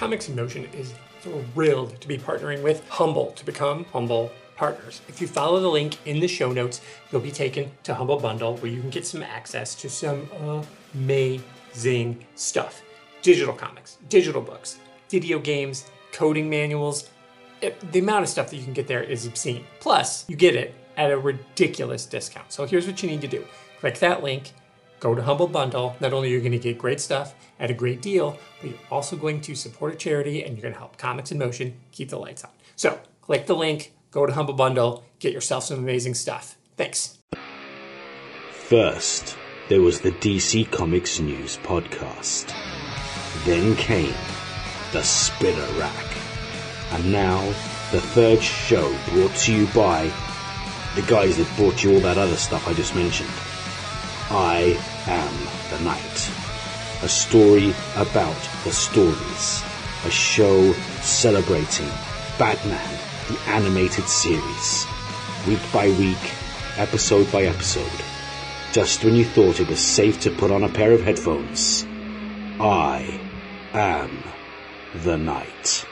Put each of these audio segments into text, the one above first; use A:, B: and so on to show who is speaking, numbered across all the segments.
A: Comics in Motion is thrilled to be partnering with Humble to become Humble partners. If you follow the link in the show notes, you'll be taken to Humble Bundle where you can get some access to some amazing stuff digital comics, digital books, video games, coding manuals. It, the amount of stuff that you can get there is obscene. Plus, you get it at a ridiculous discount. So here's what you need to do click that link, go to Humble Bundle. Not only are you going to get great stuff at a great deal, but you're also going to support a charity and you're going to help Comics in Motion keep the lights on. So click the link, go to Humble Bundle, get yourself some amazing stuff. Thanks.
B: First, there was the DC Comics News podcast. Then came the Spinner Rack. And now, the third show brought to you by the guys that brought you all that other stuff I just mentioned. I am the Night. A story about the stories. A show celebrating Batman, the animated series. Week by week, episode by episode. Just when you thought it was safe to put on a pair of headphones, I am the Night.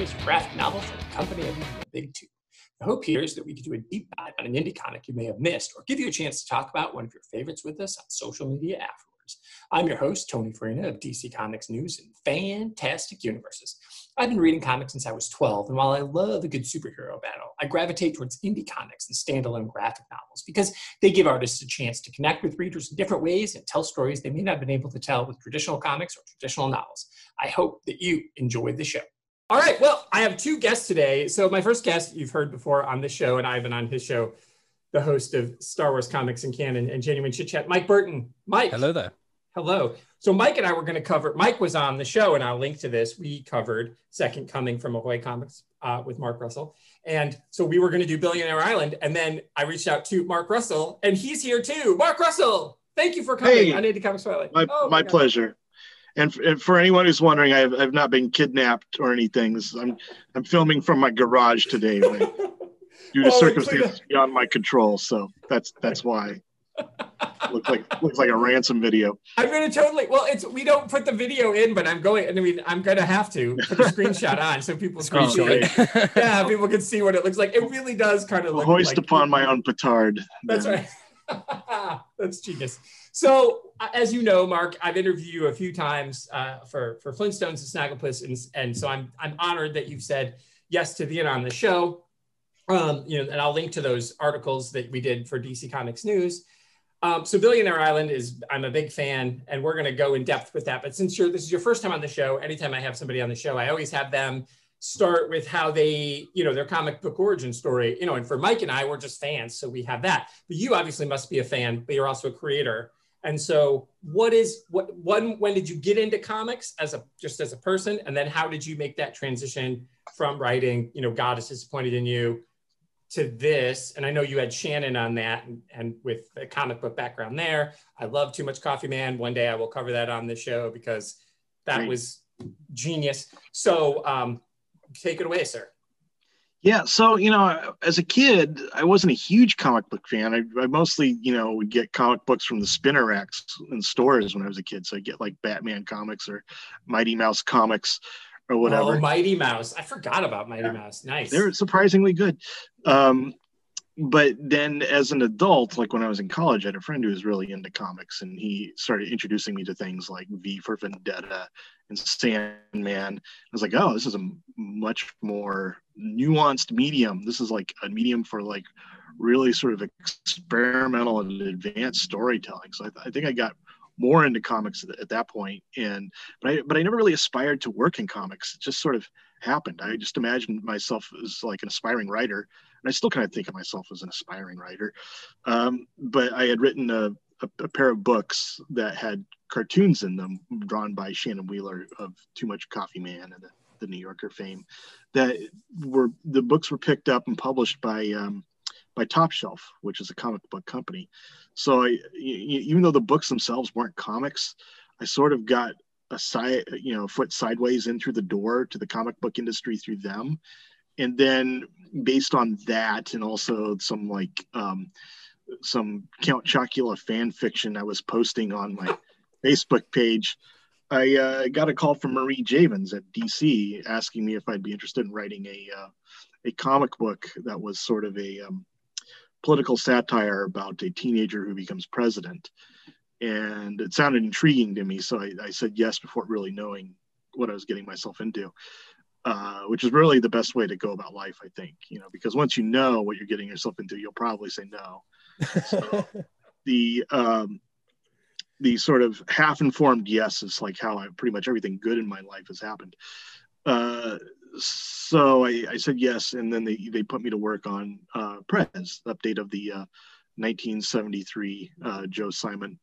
A: Of graphic novels from the company of the Big Two. The hope here is that we can do a deep dive on an indie comic you may have missed, or give you a chance to talk about one of your favorites with us on social media afterwards. I'm your host, Tony Farina of DC Comics News and Fantastic Universes. I've been reading comics since I was 12, and while I love a good superhero battle, I gravitate towards indie comics and standalone graphic novels because they give artists a chance to connect with readers in different ways and tell stories they may not have been able to tell with traditional comics or traditional novels. I hope that you enjoyed the show. All right, well, I have two guests today. So, my first guest you've heard before on this show, and I've been on his show, the host of Star Wars Comics in Canon and Genuine Chit Chat, Mike Burton. Mike.
C: Hello there.
A: Hello. So Mike and I were going to cover. Mike was on the show, and I'll link to this. We covered Second Coming from Ahoy Comics uh, with Mark Russell, and so we were going to do Billionaire Island, and then I reached out to Mark Russell, and he's here too. Mark Russell, thank you for coming
D: Hey.
A: on Indie Comics Spotlight.
D: My,
A: Oh,
D: my
A: God.
D: pleasure. And, f- and for anyone who's wondering, I've, I've not been kidnapped or anything. This- I'm I'm filming from my garage today like, due to
A: Well, it's
D: circumstances beyond my control. So that's that's why. looks like looks like a ransom video.
A: I'm going to totally. Well, it's we don't put the video in, but I'm going. I mean, I'm going to have to put the screenshot on so people can see. It. Yeah, people can see what it looks like. It really does kind of look.
D: Hoist
A: like,
D: upon my own petard.
A: That's
D: then.
A: right. That's genius. So, uh, as you know, Mark, I've interviewed you a few times uh, for for Flintstones and Snagglepuss, and, and so I'm I'm honored that you've said yes to being on the show. Um, you know, and I'll link to those articles that we did for DC Comics News. Um, so, Billionaire Island is I'm a big fan, and we're going to go in depth with that. But since you're this is your first time on the show, anytime I have somebody on the show, I always have them start with how they, you know, their comic book origin story, you know, and for Mike and I, we're just fans, so we have that. But you obviously must be a fan, but you're also a creator. And so what is what one when did you get into comics as a just as a person? And then how did you make that transition from writing, you know, God is disappointed in you to this? And I know you had Shannon on that and, and with a comic book background there. I love Too Much Coffee Man. One day I will cover that on the show because that
D: Great.
A: was genius. So um take it away, sir.
D: Yeah, so you know, as a kid, I wasn't a huge comic book fan. I, I mostly, you know, would get comic books from the spinner racks in stores when I was a kid. So I get like Batman comics or Mighty Mouse comics or whatever.
A: Oh, Mighty Mouse. I forgot about Mighty Mouse. Nice.
D: They're surprisingly good. Um, but then as an adult, like when I was in college, I had a friend who was really into comics and he started introducing me to things like V for Vendetta and Sandman. I was like, oh, this is a much more nuanced medium. This is like a medium for like really sort of experimental and advanced storytelling. So I, th- I think I got more into comics at, at that point. And but I but I never really aspired to work in comics. It just sort of happened. I just imagined myself as like an aspiring writer, and I still kind of think of myself as an aspiring writer. Um, but I had written a, a, a pair of books that had cartoons in them, drawn by Shannon Wheeler of Too Much Coffee Man and the, the New Yorker fame. That were the books were picked up and published by um, by Top Shelf, which is a comic book company. So I, even though the books themselves weren't comics, I sort of got a side, you know, foot sideways in through the door to the comic book industry through them. And then based on that, and also some like um, some Count Chocula fan fiction I was posting on my Facebook page, I uh, got a call from Marie Javins at DC asking me if I'd be interested in writing a uh, a comic book that was sort of a um, political satire about a teenager who becomes president. And it sounded intriguing to me, so I, I said yes before really knowing what I was getting myself into. Uh, which is really the best way to go about life, I think. You know, because once you know what you're getting yourself into, you'll probably say no. So the um, the sort of half-informed yes is like how I pretty much everything good in my life has happened. Uh, so I, I, said yes, and then they, they put me to work on uh, Prez, update of the uh, 1973 uh, Joe Simon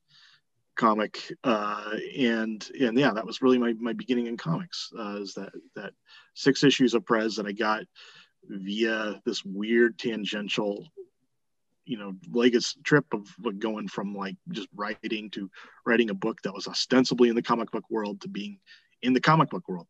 D: comic, uh, and and yeah, that was really my, my beginning in comics. Uh, is that that six issues of Prez that I got via this weird tangential you know legacy trip of going from like just writing to writing a book that was ostensibly in the comic book world to being in the comic book world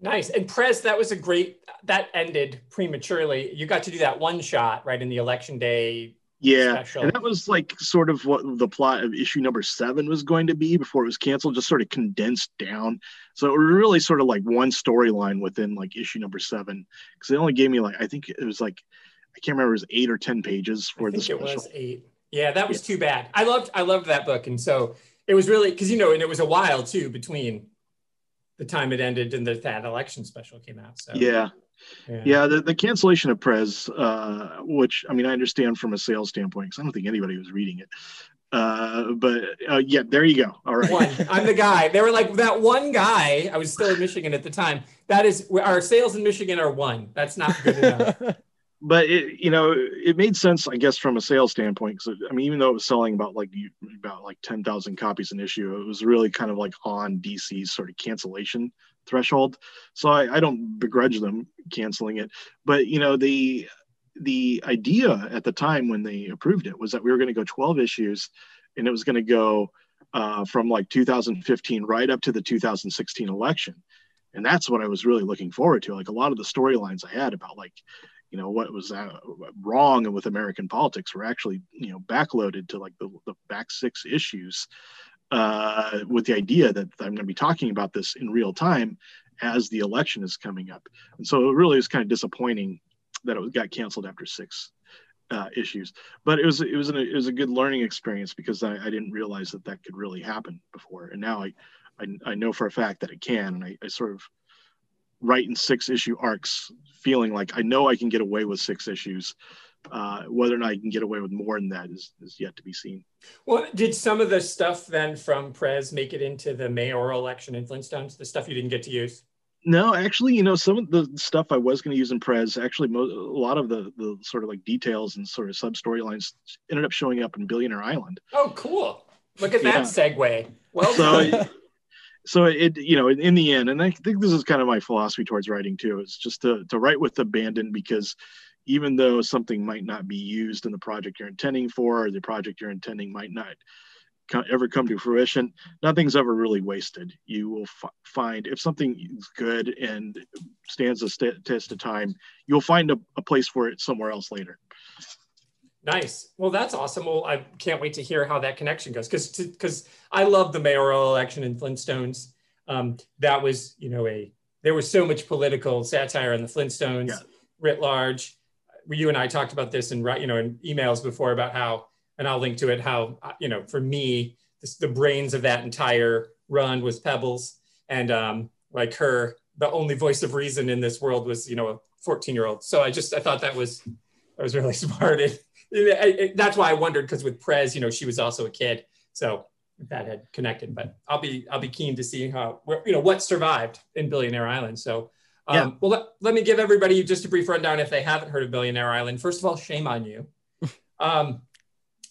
A: nice and prez that was a great that ended prematurely you got to do that one shot right in the election day
D: yeah special. and that was like sort of what the plot of issue number seven was going to be before it was canceled just sort of condensed down so it was really sort of like one storyline within like issue number seven because they only gave me like i think it was like I can't remember it was eight or ten pages for
A: the
D: special.
A: It was eight. Yeah, that was yeah. too bad. I loved I loved that book, and so it was really because you know, and it was a while too between the time it ended and the, that election special came out. So
D: yeah. Yeah. yeah, the, the cancellation of Prez, uh, which I mean, I understand from a sales standpoint because I don't think anybody was reading it. Uh, but uh, yeah, there you go. All right.
A: One. I'm the guy. They were like that one guy. I was still in Michigan at the time. That is our sales in Michigan are one. That's not good enough.
D: but it you know it made sense i guess from a sales standpoint because i mean even though it was selling about like about like 10,000 copies an issue it was really kind of like on dc's sort of cancellation threshold. So I, I don't begrudge them canceling it. But you know the the idea at the time when they approved it was that we were going to go 12 issues and it was going to go uh, from like 2015 right up to the 2016 election. And that's what i was really looking forward to. Like a lot of the storylines i had about like you know what was uh, wrong with American politics were actually you know backloaded to like the, the back six issues uh, with the idea that I'm going to be talking about this in real time as the election is coming up, and so it really is kind of disappointing that it got canceled after six uh, issues. But it was it was an, it was a good learning experience because I, I, didn't realize that that could really happen before, and now I I, I know for a fact that it can, and I, I sort of write in six issue arcs, feeling like I know I can get away with six issues. Uh, whether or not you can get away with more than that is, is yet to be seen.
A: Well, did some of the stuff then from Prez make it into the mayoral election in Flintstones? The stuff you didn't get to use?
D: No, actually, you know, some of the stuff I was going to use in Prez, actually, mo- a lot of the the sort of like details and sort of sub storylines ended up showing up in Billionaire Island.
A: Oh, cool! Look at that yeah. segue. Well, so
D: so it you know in the end and i think this is kind of my philosophy towards writing too is just to, to write with abandon because even though something might not be used in the project you're intending for or the project you're intending might not ever come to fruition nothing's ever really wasted you will f- find if something is good and stands the st- test of time you'll find a, a place for it somewhere else later
A: Nice. Well, that's awesome. Well, I can't wait to hear how that connection goes because because I love the mayoral election in Flintstones. Um, that was you know a there was so much political satire in the Flintstones yeah. writ large. You and I talked about this in you know in emails before about how and I'll link to it how you know for me this, the brains of that entire run was Pebbles and um, like her the only voice of reason in this world was you know a 14 year old. So I just I thought that was that was really smart. It, that's why I wondered because with Prez, you know, she was also a kid, so that had connected. But I'll be I'll be keen to see how you know what survived in Billionaire Island. So. Um, yeah. Well, let, let me give everybody just a brief rundown if they haven't heard of Billionaire Island. First of all, shame on you. Um,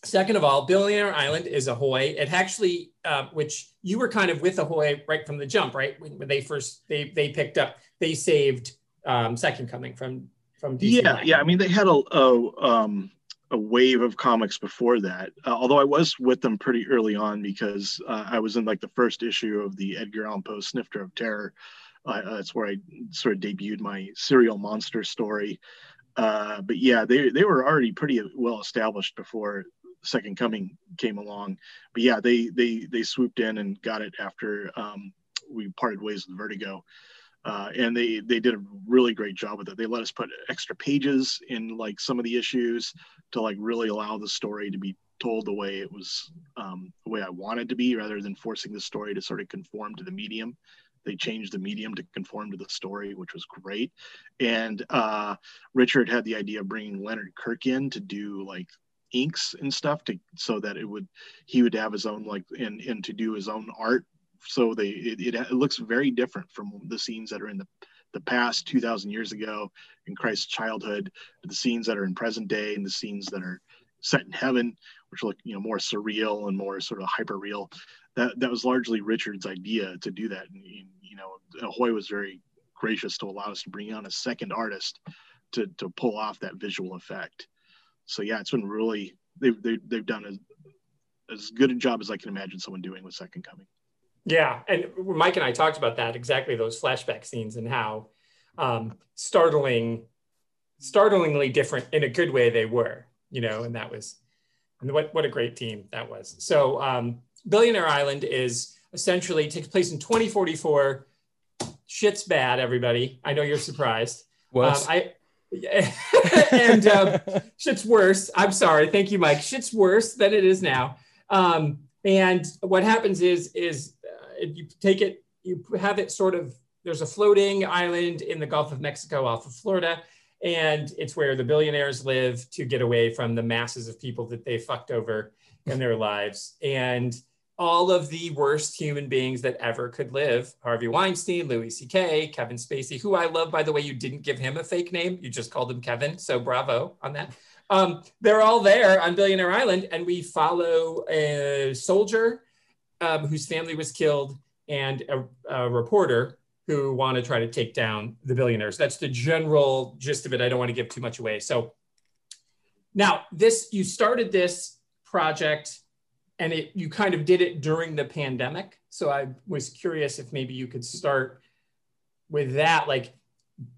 A: second of all, Billionaire Island is Ahoy. It actually, uh, which you were kind of with Ahoy right from the jump, right? When, when they first they they picked up, they saved um, Second Coming from from DC.
D: Yeah, yeah. I mean, they had a, a um, a wave of comics before that. Uh, although I was with them pretty early on because uh, I was in like the first issue of the Edgar Allan Poe Snifter of Terror. Uh, that's where I sort of debuted my serial monster story. Uh, but yeah, they they were already pretty well established before Second Coming came along. But yeah, they they they swooped in and got it after um, we parted ways with Vertigo. Uh, and they they did a really great job with it. They let us put extra pages in like some of the issues to like really allow the story to be told the way it was um, the way I wanted to be, rather than forcing the story to sort of conform to the medium. They changed the medium to conform to the story, which was great. And uh, Richard had the idea of bringing Leonard Kirk in to do like inks and stuff to so that it would he would have his own like and and to do his own art so they it, it, looks very different from the scenes that are in the the past 2000 years ago in christ's childhood the scenes that are in present day and the scenes that are set in heaven which look you know more surreal and more sort of hyper real that that was largely richard's idea to do that. And you know ahoy was very gracious to allow us to bring on a second artist to to pull off that visual effect. So yeah it's been really they've they, they've done as as good a job as i can imagine someone doing with second coming.
A: Yeah, and Mike and I talked about that exactly those flashback scenes and how um, startling, startlingly different in a good way they were, you know, and that was, and what what a great team that was. So um, Billionaire Island is essentially takes place in 2044. Shit's bad, everybody. I know you're surprised.
C: Worse.
A: Um, I and um, shit's worse. I'm sorry. Thank you, Mike. Shit's worse than it is now. Um, and what happens is is you take it, you have it sort of, there's a floating island in the Gulf of Mexico off of Florida, and it's where the billionaires live to get away from the masses of people that they fucked over in their lives. And all of the worst human beings that ever could live Harvey Weinstein, Louis C.K., Kevin Spacey, who I love, by the way, you didn't give him a fake name. You just called him Kevin. So bravo on that. Um, they're all there on Billionaire Island, and we follow a soldier um, whose family was killed, and a, a, reporter who want to try to take down the billionaires. That's the general gist of it. I don't want to give too much away. So now this, you started this project and it, you kind of did it during the pandemic. So I was curious if maybe you could start with that. Like,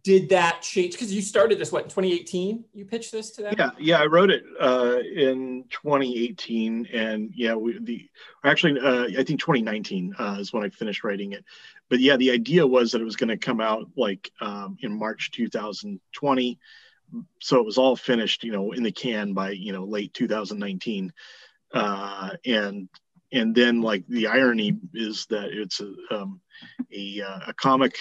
A: did that change? Because you started this what 2018 you pitched this to them?
D: Yeah yeah i wrote it uh, in 2018 and yeah we the actually uh, i think 2019 uh, is when i finished writing it. But yeah the idea was that it was going to come out like um, in march 2020 so it was all finished you know in the can by you know late 2019 uh, and and then like the irony is that it's a, um, a, uh, a comic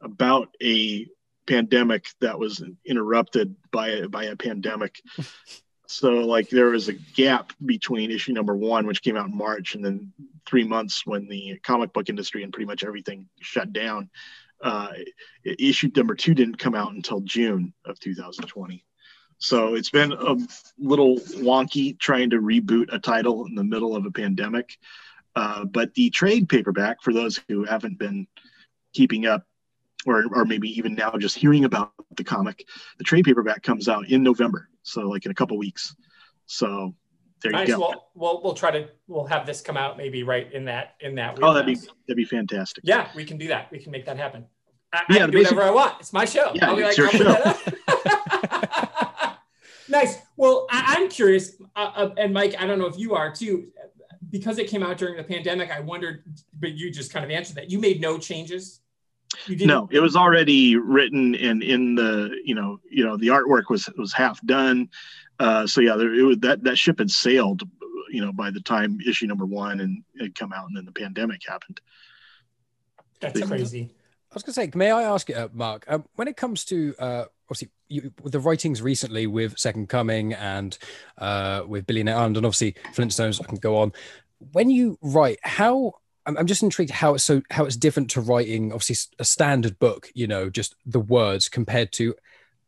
D: about a pandemic that was interrupted by a, by a pandemic. so like there was a gap between issue number one, which came out in March, and then three months when the comic book industry and pretty much everything shut down. Uh, issue number two didn't come out until June of 2020. So it's been a little wonky trying to reboot a title in the middle of a pandemic. Uh, but the trade paperback, for those who haven't been keeping up, or, or maybe even now just hearing about the comic, the trade paperback comes out in November. So like in a couple weeks. So there nice. you go.
A: Well, we'll, we'll try to, we'll have this come out maybe right in that, in that.
D: Oh, that'd be, that'd be fantastic.
A: Yeah, we can do that. We can make that happen. I, yeah, I can do whatever I want. It's my show.
D: Yeah, I'll be it's like, your show.
A: nice. Well, I, am curious, uh, uh, and Mike, I don't know if you are too, because it came out during the pandemic. I wondered, but you just kind of answered that. You made no changes
D: no, it was already written and in the you know you know the artwork was was half done. Uh, so yeah, there, it was that that ship had sailed, you know, by the time issue number one and had come out, and then the pandemic happened.
A: That's crazy.
C: I was going to say, may I ask you, uh, Mark, um, when it comes to uh, obviously you, the writings recently with Second Coming and uh, with Billionaire Island, and obviously Flintstones, I can go on. When you write, how I'm, I'm just intrigued how it's so how it's different to writing obviously a standard book you know just the words compared to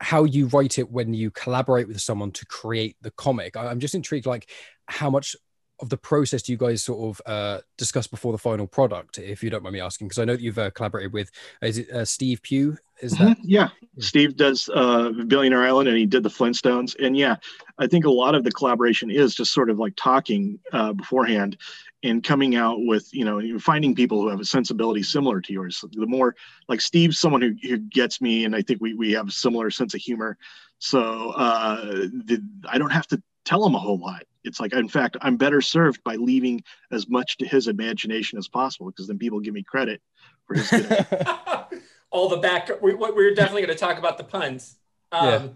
C: how you write it when you collaborate with someone to create the comic. I'm just intrigued like how much of the process do you guys sort of uh, discuss before the final product, if you don't mind me asking? Because I know that you've uh, collaborated with is it uh, Steve Pugh? Is that
D: Mhm, yeah. Steve does uh billionaire island and he did the flintstones. And yeah i think a lot of the collaboration is just sort of like talking uh beforehand and coming out with you know finding people who have a sensibility similar to yours the more like steve's someone who, who gets me and i think we, we have a similar sense of humor so uh the, i don't have to tell him a whole lot it's like in fact i'm better served by leaving as much to his imagination as possible because then people give me credit for his good
A: all the back. We, we- we're definitely going to talk about the puns. Um,
C: Yeah.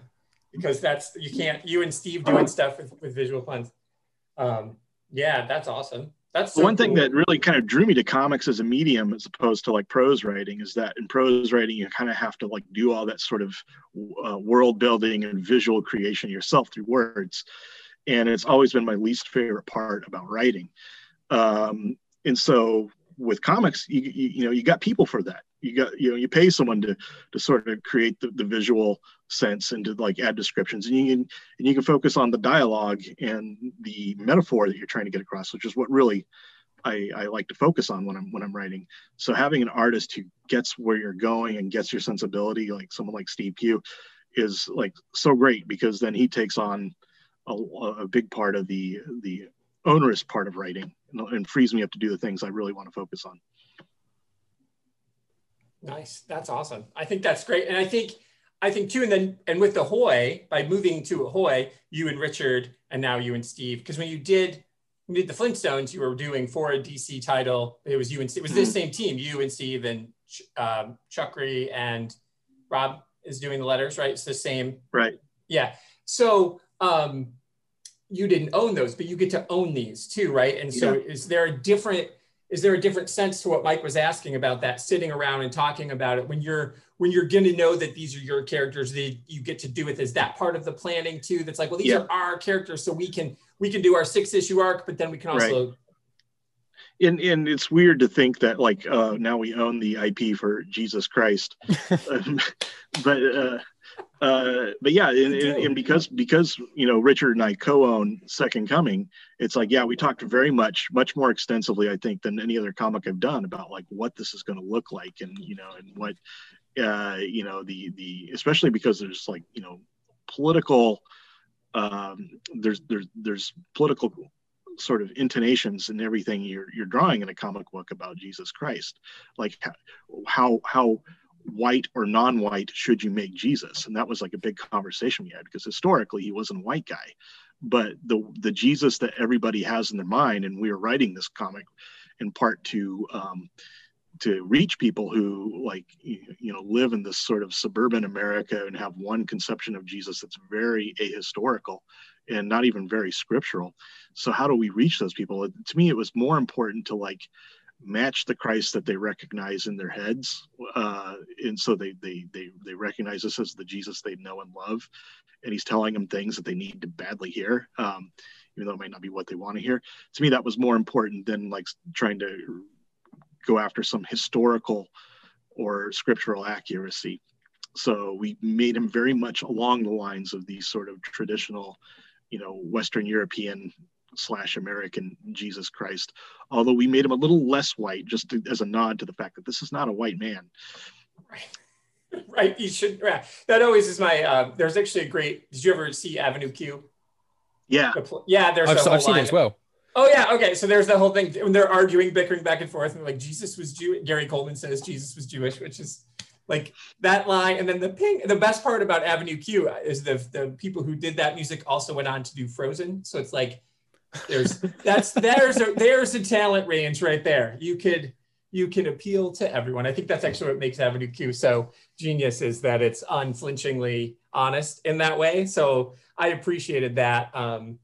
A: Because that's you can't you and Steve doing stuff with, with visual puns. Um, yeah, that's awesome. That's so
D: one thing that really kind of drew me to comics as a medium as opposed to like prose writing is that in prose writing you kind of have to like do all that sort of uh, world building and visual creation yourself through words. And it's always been my least favorite part about writing. Um, and so with comics you, you, you know you got people for that you got you know you pay someone to to sort of create the, the visual sense and to like add descriptions and you can and you can focus on the dialogue and the metaphor that you're trying to get across which is what really I, I like to focus on when I'm when I'm writing. So having an artist who gets where you're going and gets your sensibility, like someone like Steve Pugh, is like so great because then he takes on a, a big part of the the onerous part of writing and, and frees me up to do the things I really want to focus on.
A: Nice. That's awesome. I think that's great. And I think I think too, and then and with the Hoy, by moving to Ahoy, you and Richard, and now you and Steve, because when you did when you did the Flintstones, you were doing for a DC title. It was you and Steve. It was this same team, you and Steve and um, Chuckry and Rob is doing the letters, right? It's the same.
D: Right.
A: Yeah. So um, you didn't own those, but you get to own these too, right? And so is there a different is there a different sense to what Mike was asking about that sitting around and talking about it when you're when you're going to know that these are your characters that you get to do with is that part of the planning too? That's like well these
D: Yeah.
A: are our characters so we can we can do our six issue arc but then we can also
D: And and it's weird to think that like uh, now we own the IP for Jesus Christ, Um, but uh, uh, but yeah, and, and, because because you know Richard and I co-own Second Coming, it's like yeah, we talked very much much more extensively I think than any other comic I've done about like what this is going to look like and you know and what uh, you know the the especially because there's like you know political um, there's there's there's political sort of intonations and everything you're you're drawing in a comic book about Jesus Christ. Like how how white or non-white should you make Jesus? And that was like a big conversation we had because historically he wasn't a white guy. But the the Jesus that everybody has in their mind, and we were writing this comic in part to um, to reach people who like you know live in this sort of suburban America and have one conception of Jesus that's very ahistorical and not even very scriptural so how do we reach those people to me it was more important to like match the christ that they recognize in their heads uh, and so they, they they they recognize this as the jesus they know and love and he's telling them things that they need to badly hear um, even though it might not be what they want to hear. To me that was more important than like trying to go after some historical or scriptural accuracy. So we made him very much along the lines of these sort of traditional you know western european slash american jesus christ although we made him a little less white just to, as a nod to the fact that this is not a white man
A: right right. you should yeah. that always is my uh, there's actually a great did you ever see Avenue Q
D: yeah
A: The pl- yeah there's
C: I've,
A: a
C: s-
A: whole
C: I've seen it as well.
A: Oh yeah, okay. So there's the whole thing when they're arguing, bickering back and forth, and like Jesus was Jew. Gary Coleman says Jesus was Jewish, which is like that line. And then the ping. The best part about Avenue Q is the the people who did that music also went on to do Frozen. So it's like there's that's there's a there's a talent range right there. You could you can appeal to everyone. I think that's actually what makes Avenue Q so genius is that it's unflinchingly honest in that way. So I appreciated that. Um,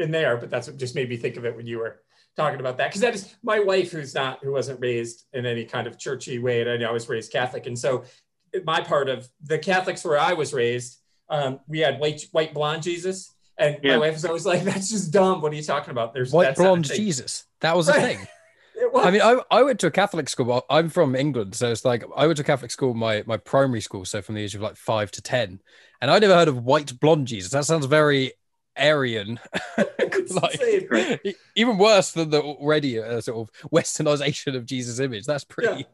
A: in there, but that's what just made me think of it when you were talking about that. Because that is my wife, who's not, who wasn't raised in any kind of churchy way, and I was raised Catholic, and so my part of the Catholics where I was raised, um, we had white white blonde Jesus, and
D: Yeah.
A: my wife was always like, "That's just dumb. What are you talking about?" There's
C: White
A: that's
C: blonde. Jesus. That was a
A: Right.
C: thing.
A: Was.
C: I mean, I, I went to a Catholic school. I'm from England, so it's like I went to a Catholic school, my my primary school, so from the age of like five to ten, and I never heard of white blonde Jesus. That sounds very Aryan like, even worse than the already uh, sort of westernization of Jesus' image. That's pretty.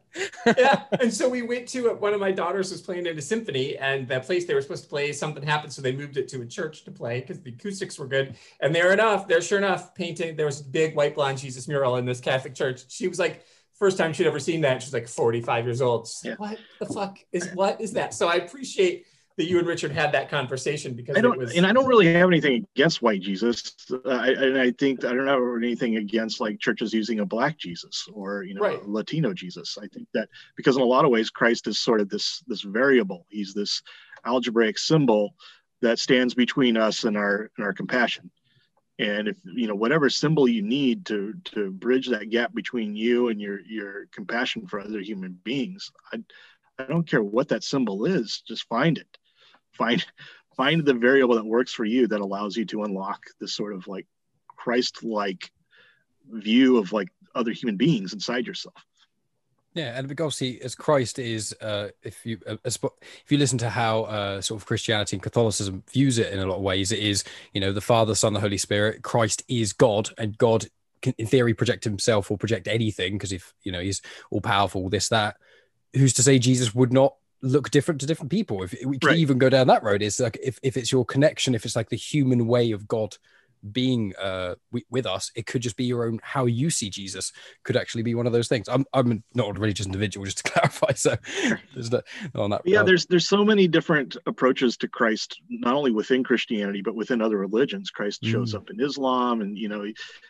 A: Yeah. yeah. And so we went to one of my daughters was playing in a symphony, and that place they were supposed to play, something happened, so they moved it to a church to play because the acoustics were good. And there enough, there sure enough, painting. There was a big white blonde Jesus mural in this Catholic church. She was like first time she'd ever seen that. She's like 45 years old. Like, what the fuck is what is that? So I appreciate that you and Richard had that conversation because
D: I don't,
A: was...
D: and I don't really have anything against white Jesus. Uh, I, and I think I don't have anything against like churches using a black Jesus or you know right. Latino Jesus. I think that because in a lot of ways Christ is sort of this this variable. He's this algebraic symbol that stands between us and our and our compassion. And if you know whatever symbol you need to to bridge that gap between you and your your compassion for other human beings, I I don't care what that symbol is, just find it find find the variable that works for you that allows you to unlock this sort of like christ-like view of like other human beings inside yourself
C: yeah, and obviously, as Christ is, uh, if you uh, if you listen to how uh, sort of Christianity and Catholicism views it in a lot of ways, it is you know the Father, Son, the Holy Spirit. Christ is God, and God can, in theory, project Himself or project anything because if you know He's all powerful, this that. Who's to say Jesus would not look different to different people. If we can right. even go down that road, is like if, if it's your connection, if it's like the human way of God being uh, with us, it could just be your own how you see Jesus could actually be one of those things. I'm I'm not a religious individual, just to clarify. So there's no, on that.
D: Yeah, there's there's so many different approaches to Christ, not only within Christianity but within other religions. Christ shows mm. up in Islam, and you know,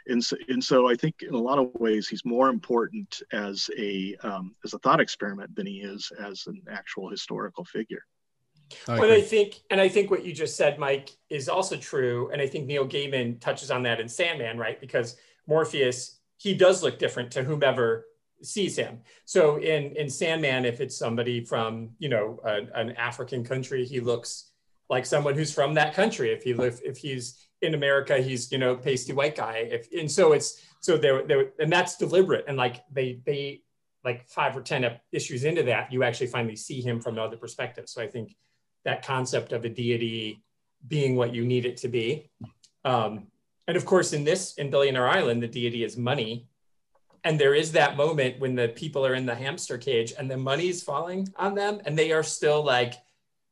D: and so, and so I think in a lot of ways he's more important as a um, as a thought experiment than he is as an actual historical figure.
A: I but I think, and I think what you just said, Mike, is also true. And I think Neil Gaiman touches on that in Sandman, right? Because Morpheus, he does look different to whomever sees him. So in in Sandman, if it's somebody from you know a, an African country, he looks like someone who's from that country. If he live, if he's in America, he's you know pasty white guy. If and so it's so there there and that's deliberate. And like they they like five or ten issues into that, you actually finally see him from another perspective. So I think that concept of a deity being what you need it to be. Um, and of course, in this, in Billionaire Island, the deity is money. And there is that moment when the people are in the hamster cage and the money's falling on them and they are still like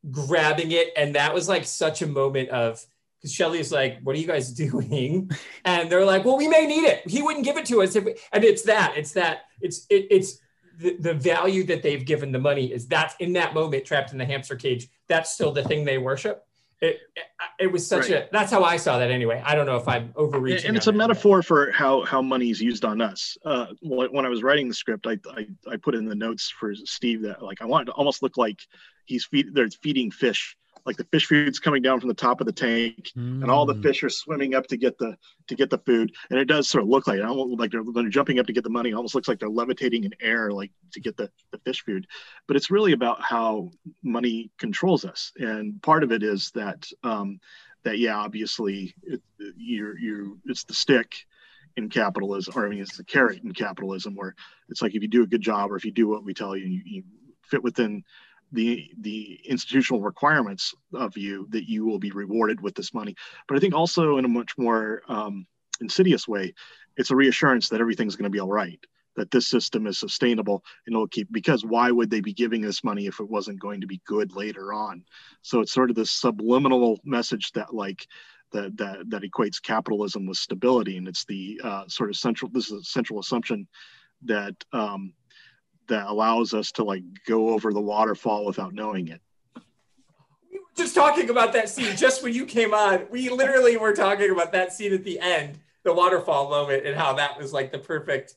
A: grabbing it. And that was like such a moment of, because Shelley's like, what are you guys doing? And they're like, well, we may need it. He wouldn't give it to us. If we, and it's that, it's that, it's, it, it's the, the value that they've given the money is that's in that moment trapped in the hamster cage. That's still the thing they worship. It, it, it was such right. a that's how I saw that anyway. I don't know if I'm overreaching.
D: And it's a metaphor for how how money is used on us. Uh, when I was writing the script, I, I I put in the notes for Steve that like I wanted to almost look like he's feed they're feeding fish like the fish food's coming down from the top of the tank mm. and all the mm. fish are swimming up to get the to get the food and it does sort of look like it almost like they're, they're jumping up to get the money it almost looks like they're levitating in air like to get the, the fish food but it's really about how money controls us and part of it is that um, that yeah obviously it, you're you it's the stick in capitalism or i mean it's the carrot in capitalism where it's like if you do a good job or if you do what we tell you you, you fit within the the institutional requirements of you that you will be rewarded with this money. But I think also in a much more um, insidious way, it's a reassurance that everything's going to be all right, that this system is sustainable and it'll keep. Because why would they be giving this money if it wasn't going to be good later on? So it's sort of this subliminal message that like. That, that, that equates capitalism with stability and it's the uh, sort of central this is a central assumption that um, that allows us to like go over the waterfall without knowing it.
A: We were just talking about that scene just when you came on. We literally were talking about that scene at the end, the waterfall moment, and how that was like the perfect,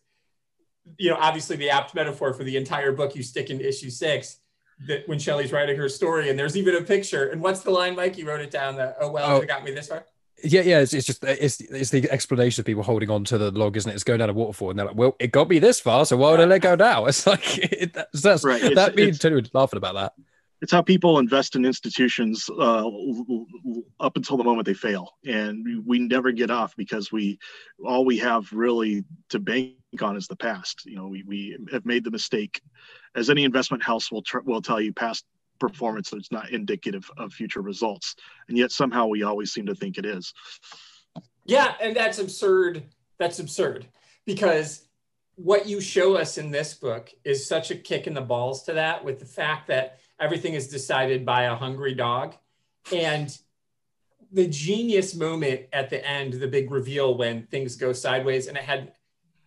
A: you know, obviously the apt metaphor for the entire book you stick in issue six. That when Shelley's writing her story, and there's even a picture. And what's the line, Mike? You wrote it down. That oh well, oh. it got me this far
C: yeah, yeah, it's, it's, just it's it's the explanation of people holding on to the log, isn't it? It's going down a waterfall, and they're like, "Well, it got me this far, so why would I let go now?" It's like it, that's, that's right. It's, that means totally laughing about that.
D: It's how people invest in institutions uh, up until the moment they fail, and we never get off because we all we have really to bank on is the past. You know, we we have made the mistake, as any investment house will tr- will tell you, past performance that's not indicative of future results. And yet somehow we always seem to think it is.
A: Yeah, and that's absurd. That's absurd. Because what you show us in this book is such a kick in the balls to that with the fact that everything is decided by a hungry dog. And the genius moment at the end the big reveal when things go sideways and it had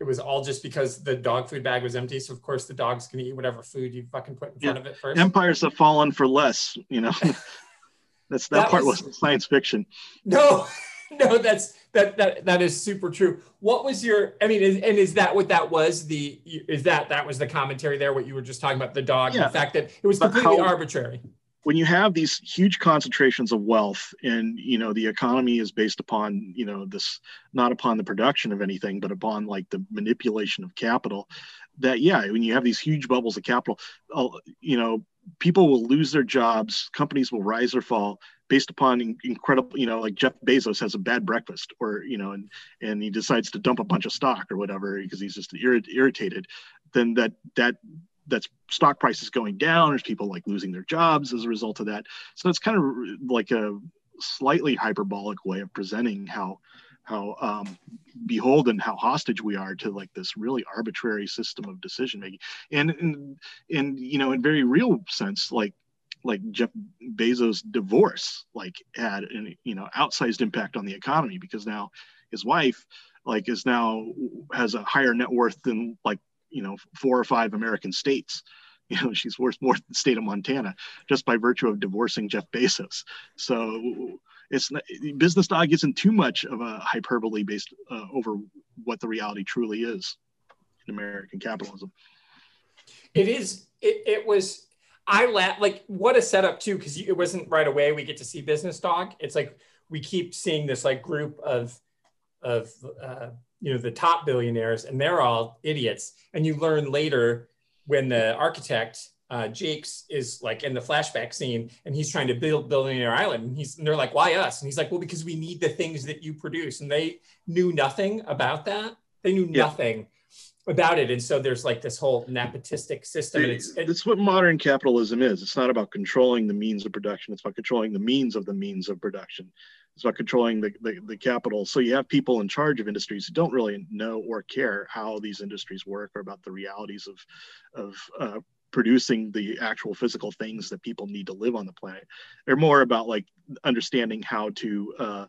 A: it was all just because the dog food bag was empty so of course the dog's to eat whatever food you fucking put in front of it first
D: Empires have fallen for less, you know. That's that,
A: That
D: part
A: was-
D: was science fiction.
A: No, no, that's that that that is super true. What was your? I mean, is, and is that what that was? The is that that was the commentary there? What you were just talking about the dog,
D: Yeah.
A: the fact that it was completely
D: how-
A: arbitrary.
D: When you have these huge concentrations of wealth and you know the economy is based upon you know this not upon the production of anything but upon like the manipulation of capital that yeah when you have these huge bubbles of capital uh, you know people will lose their jobs companies will rise or fall based upon incredible you know like jeff bezos has a bad breakfast or you know and and he decides to dump a bunch of stock or whatever because he's just irritated then that that that's stock prices going down. There's people like losing their jobs as a result of that. So it's kind of like a slightly hyperbolic way of presenting how how um, beholden, how hostage we are to like this really arbitrary system of decision making. And and and you know, in very real sense, like like Jeff Bezos' divorce like had an you know outsized impact on the economy because now his wife like is now has a higher net worth than like you know four or five American states. You know, she's worth more than the state of Montana just by virtue of divorcing Jeff Bezos. So it's not, business dog isn't too much of a hyperbole based uh, over what the reality truly is in American capitalism.
A: It is. It, it was. I laugh like what a setup too because it wasn't right away. We get to see Business Dog. It's like we keep seeing this like group of of uh, you know the top billionaires, and they're all idiots. And you learn later when the architect uh, Jakes is like in the flashback scene, and he's trying to build Billionaire Island. And he's and they're like, "Why us?" And he's like, "Well, because we need the things that you produce." And they knew nothing about that. They knew
D: Yeah.
A: nothing about it, and so there's like this whole nepotistic system, and it's, it's
D: what modern capitalism is. It's not about controlling the means of production. It's about controlling the means of the means of production. It's about controlling the, the, the capital. So you have people in charge of industries who don't really know or care how these industries work or about the realities of, of uh, producing the actual physical things that people need to live on the planet. They're more about like understanding how to uh,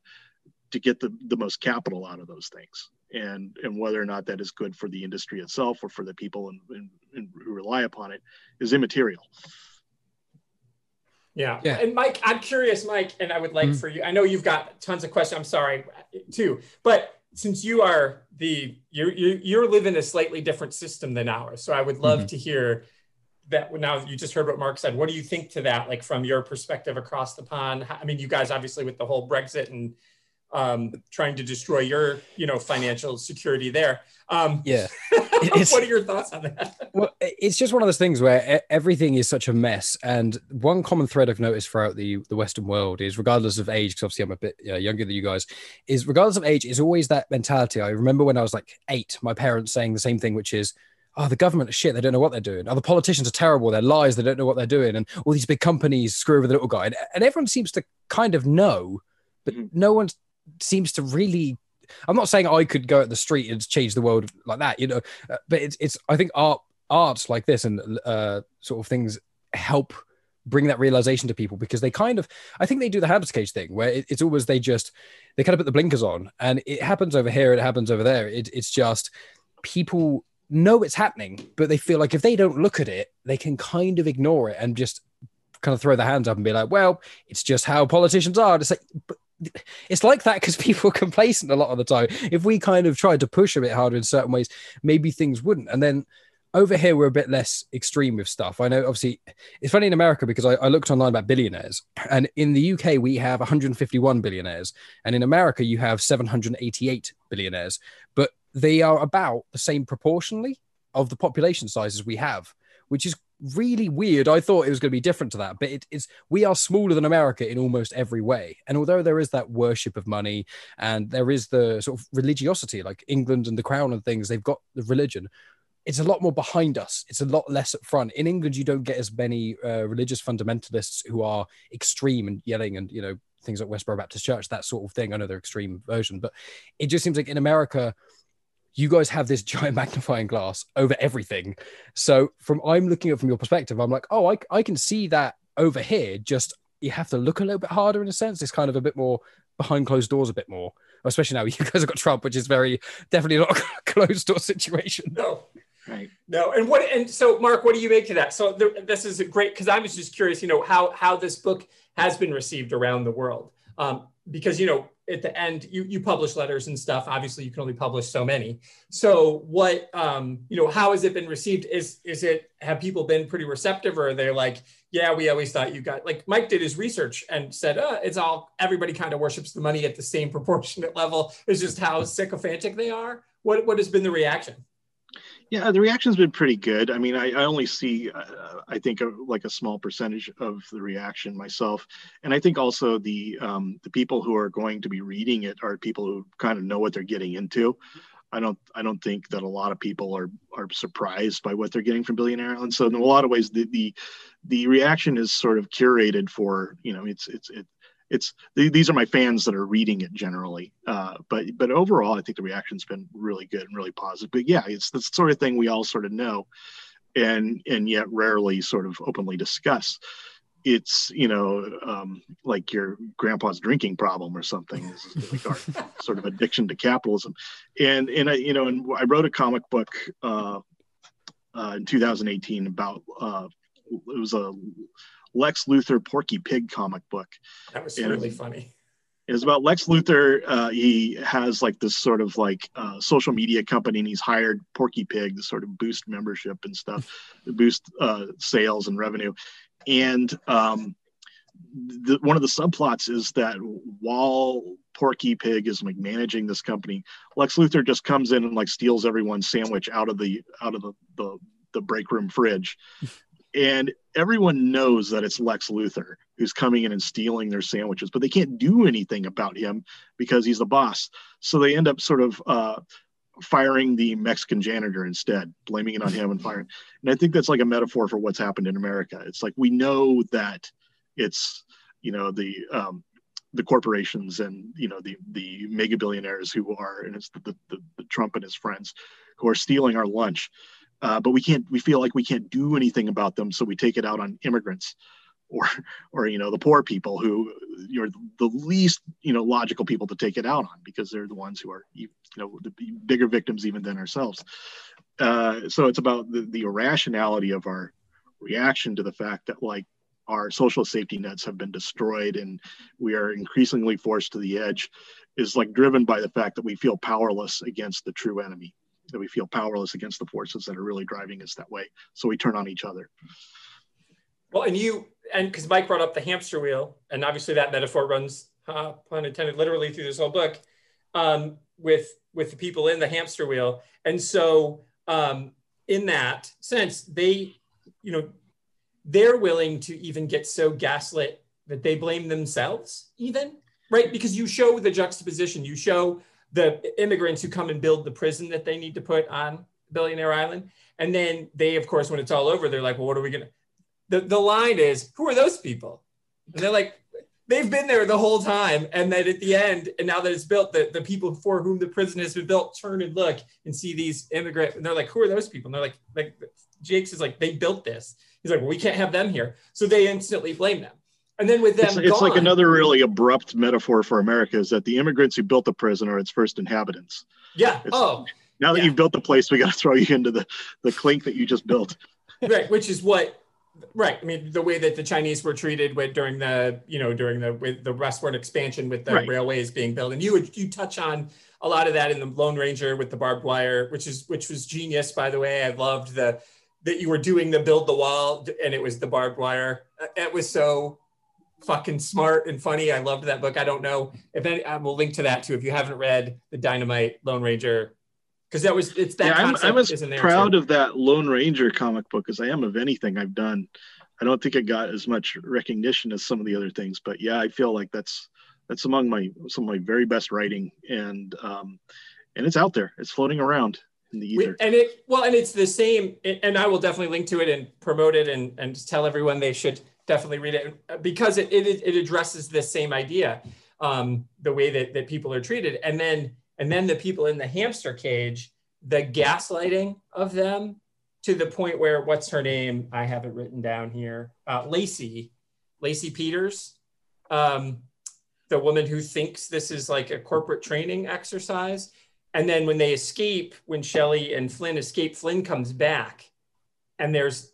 D: to get the, the most capital out of those things and and whether or not that is good for the industry itself or for the people in, in, in, who rely upon it is immaterial.
A: Yeah.
C: Yeah.
A: And Mike, I'm curious, Mike, and I would like
C: Mhm.
A: for you, I know you've got tons of questions. I'm sorry too, but since you are the, you're, you're, you're living a slightly different system than ours. So I would love
C: Mhm.
A: to hear that now you just heard what Mark said. What do you think to that? Like from your perspective across the pond? I mean, you guys obviously with the whole Brexit and um, trying to destroy your, you know, financial security there. Um,
C: Yeah.
A: What are your thoughts on that?
C: Well, it's just one of those things where everything is such a mess. And one common thread I've noticed throughout the, the Western world is, regardless of age, because obviously I'm a bit uh, younger than you guys, is regardless of age, is always that mentality. I remember when I was like eight, my parents saying the same thing, which is, oh, the government is shit. They don't know what they're doing. Oh, the politicians are terrible. They're lies. They don't know what they're doing. And all these big companies screw over the little guy. And, and everyone seems to kind of know, but
D: Mhm.
C: no one seems to really. I'm not saying I could go at the street and change the world like that, you know, uh, but it's, it's, I think art, art like this and uh, sort of things help bring that realization to people because they kind of i think they do the habits cage thing where it, it's always they just they kind of put the blinkers on and it happens over here it happens over there it, it's just people know it's happening but they feel like if they don't look at it they can kind of ignore it and just kind of throw their hands up and be like well it's just how politicians are it's like but it's like that because people are complacent a lot of the time. If we kind of tried to push a bit harder in certain ways maybe things wouldn't. And then over here we're a bit less extreme with stuff. I know obviously it's funny in america because I, I looked online about billionaires and in the uk we have 151 billionaires and in america you have 788 billionaires. But they are about the same proportionally of the population sizes we have which is really weird i thought it was going to be different to that but it is we are smaller than america in almost every way and although there is that worship of money and there is the sort of religiosity like england and the crown and things they've got the religion it's a lot more behind us. It's a lot less up front. In England, you don't get as many uh, religious fundamentalists who are extreme and yelling and you know things like Westboro Baptist Church, that sort of thing. Another extreme version, but it just seems like in America, you guys have this giant magnifying glass over everything. So from I'm looking at it from your perspective, I'm like, oh, I, I can see that over here. Just you have to look a little bit harder in a sense. It's kind of a bit more behind closed doors, a bit more. Especially now you guys have got Trump, which is very definitely not a closed door situation.
A: No, right. No, and what and so Mark, what do you make to that? So there, this is great because I was just curious, you know, how how this book has been received around the world. Um, because you know at the end you, you publish letters and stuff. Obviously you can only publish so many. So what um, you know how has it been received? Is is it have people been pretty receptive or are they like yeah we always thought you got like mike did his research and said uh, it's all everybody kind of worships the money at the same proportionate level it's just how sycophantic they are. What what has been the reaction
D: yeah, the reaction's been pretty good. I mean, I, I only see, uh, I think, a, like a small percentage of the reaction myself, and I think also the um, the people who are going to be reading it are people who kind of know what they're getting into. I don't I don't think that a lot of people are are surprised by what they're getting from Billionaire Island. So in a lot of ways, the the, the reaction is sort of curated for you know it's it's it, it's these are my fans that are reading it generally. Uh, but but overall, I think the reaction's been really good and really positive. But yeah, it's the sort of thing we all sort of know, and and yet rarely sort of openly discuss. It's you know um, like your grandpa's drinking problem or something, is like our sort of addiction to capitalism, and and I you know and I wrote a comic book uh, uh, in 2018 about uh, it was a Lex Luthor Porky Pig comic book.
A: That was really funny.
D: It was about Lex Luthor. Uh, he has like this sort of like uh, social media company, and he's hired Porky Pig to sort of boost membership and stuff, boost uh, sales and revenue. And um, the, one of the subplots is that while Porky Pig is like managing this company, Lex Luthor just comes in and like steals everyone's sandwich out of the out of the the, the break room fridge and everyone knows that it's Lex Luthor who's coming in and stealing their sandwiches, but they can't do anything about him because he's the boss. So they end up sort of uh, firing the Mexican janitor instead, blaming it on him and firing. And I think that's like a metaphor for what's happened in America. It's like we know that it's you know the um, the corporations and you know the the mega billionaires who are and it's the, the, the Trump and his friends who are stealing our lunch uh, but we can't we feel like we can't do anything about them so we take it out on immigrants or or you know the poor people who you're the least you know logical people to take it out on because they're the ones who are you know the bigger victims even than ourselves. Uh, so it's about the, the irrationality of our reaction to the fact that like our social safety nets have been destroyed and we are increasingly forced to the edge is like driven by the fact that we feel powerless against the true enemy that we feel powerless against the forces that are really driving us that way. So we turn on each other.
A: Well, and you, and because Mike brought up the hamster wheel, and obviously that metaphor runs, uh, pun intended, literally through this whole book, um, with with the people in the hamster wheel. And so, um, in that sense, they, you know, they're willing to even get so gaslit that they blame themselves, even right? Because you show the juxtaposition, you show the immigrants who come and build the prison that they need to put on Billionaire Island. And then they, of course, when it's all over, they're like, well, what are we going to? The, the line is, who are those people? And they're like, they've been there the whole time. And then at the end, and now that it's built, the, the people for whom the prison has been built turn and look and see these immigrant, and they're like, who are those people? And they're like, like Jakes is like, they built this. He's like, well, we can't have them here. So they instantly blame them. And then with them,
D: it's, it's like another really abrupt metaphor for America is that the immigrants who built the prison are its first inhabitants.
A: Yeah. It's, oh.
D: Now that
A: yeah.
D: you've built the place, we got to throw you into the the clink that you just built.
A: right, which is what. Right. I mean, the way that the Chinese were treated with during the, you know, during the with the westward expansion with the right. railways being built, and you would you touch on a lot of that in the Lone Ranger with the barbed wire, which is which was genius, by the way. I loved the that you were doing the build the wall, and it was the barbed wire. It was so fucking smart and funny. I loved that book. I don't know if any, I will link to that too. If you haven't read the Dynamite Lone Ranger, because that was it's that.
D: Yeah, I'm, I'm as proud too. of that Lone Ranger comic book as I am of anything I've done. I don't think it got as much recognition as some of the other things, but yeah, I feel like that's that's among my some of my very best writing, and um, and it's out there. It's floating around in the ether.
A: and it well, and it's the same. And I will definitely link to it and promote it and and tell everyone they should definitely read it because it, it, it addresses this same idea, um, the way that, that people are treated. And then, and then the people in the hamster cage, the gaslighting of them to the point where what's her name? I have it written down here. Uh, Lacey, Lacey Peters, um, the woman who thinks this is like a corporate training exercise. And then when they escape, when Shelly and Flynn escape, Flynn comes back, and there's,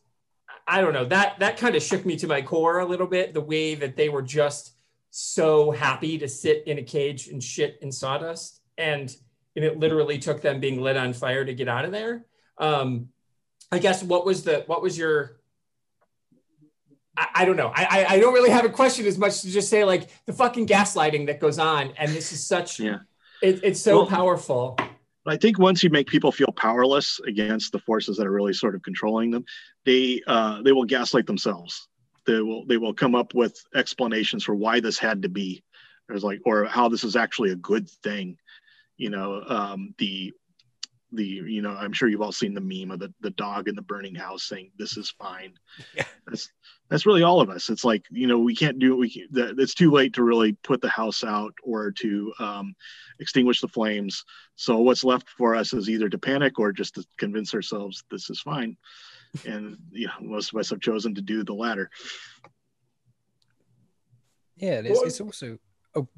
A: I don't know, that that kind of shook me to my core a little bit. The way that they were just so happy to sit in a cage and shit in sawdust, and and it literally took them being lit on fire to get out of there. Um, I guess what was the what was your I, I don't know. I, I don't really have a question as much to just say like the fucking gaslighting that goes on, and this is such
D: Yeah.
A: it, it's so
D: Well-
A: powerful.
D: I think once you make people feel powerless against the forces that are really sort of controlling them, they uh, they will gaslight themselves. They will they will come up with explanations for why this had to be. There's like or how this is actually a good thing. You know, um, the the you know I'm sure you've all seen the meme of the the dog in the burning house saying this is fine.
C: Yeah.
D: That's that's really all of us. It's like you know we can't do we can, that, it's too late to really put the house out or to um, extinguish the flames. So what's left for us is either to panic or just to convince ourselves this is fine. And yeah, most of us have chosen to do the latter.
C: Yeah, it's, it's also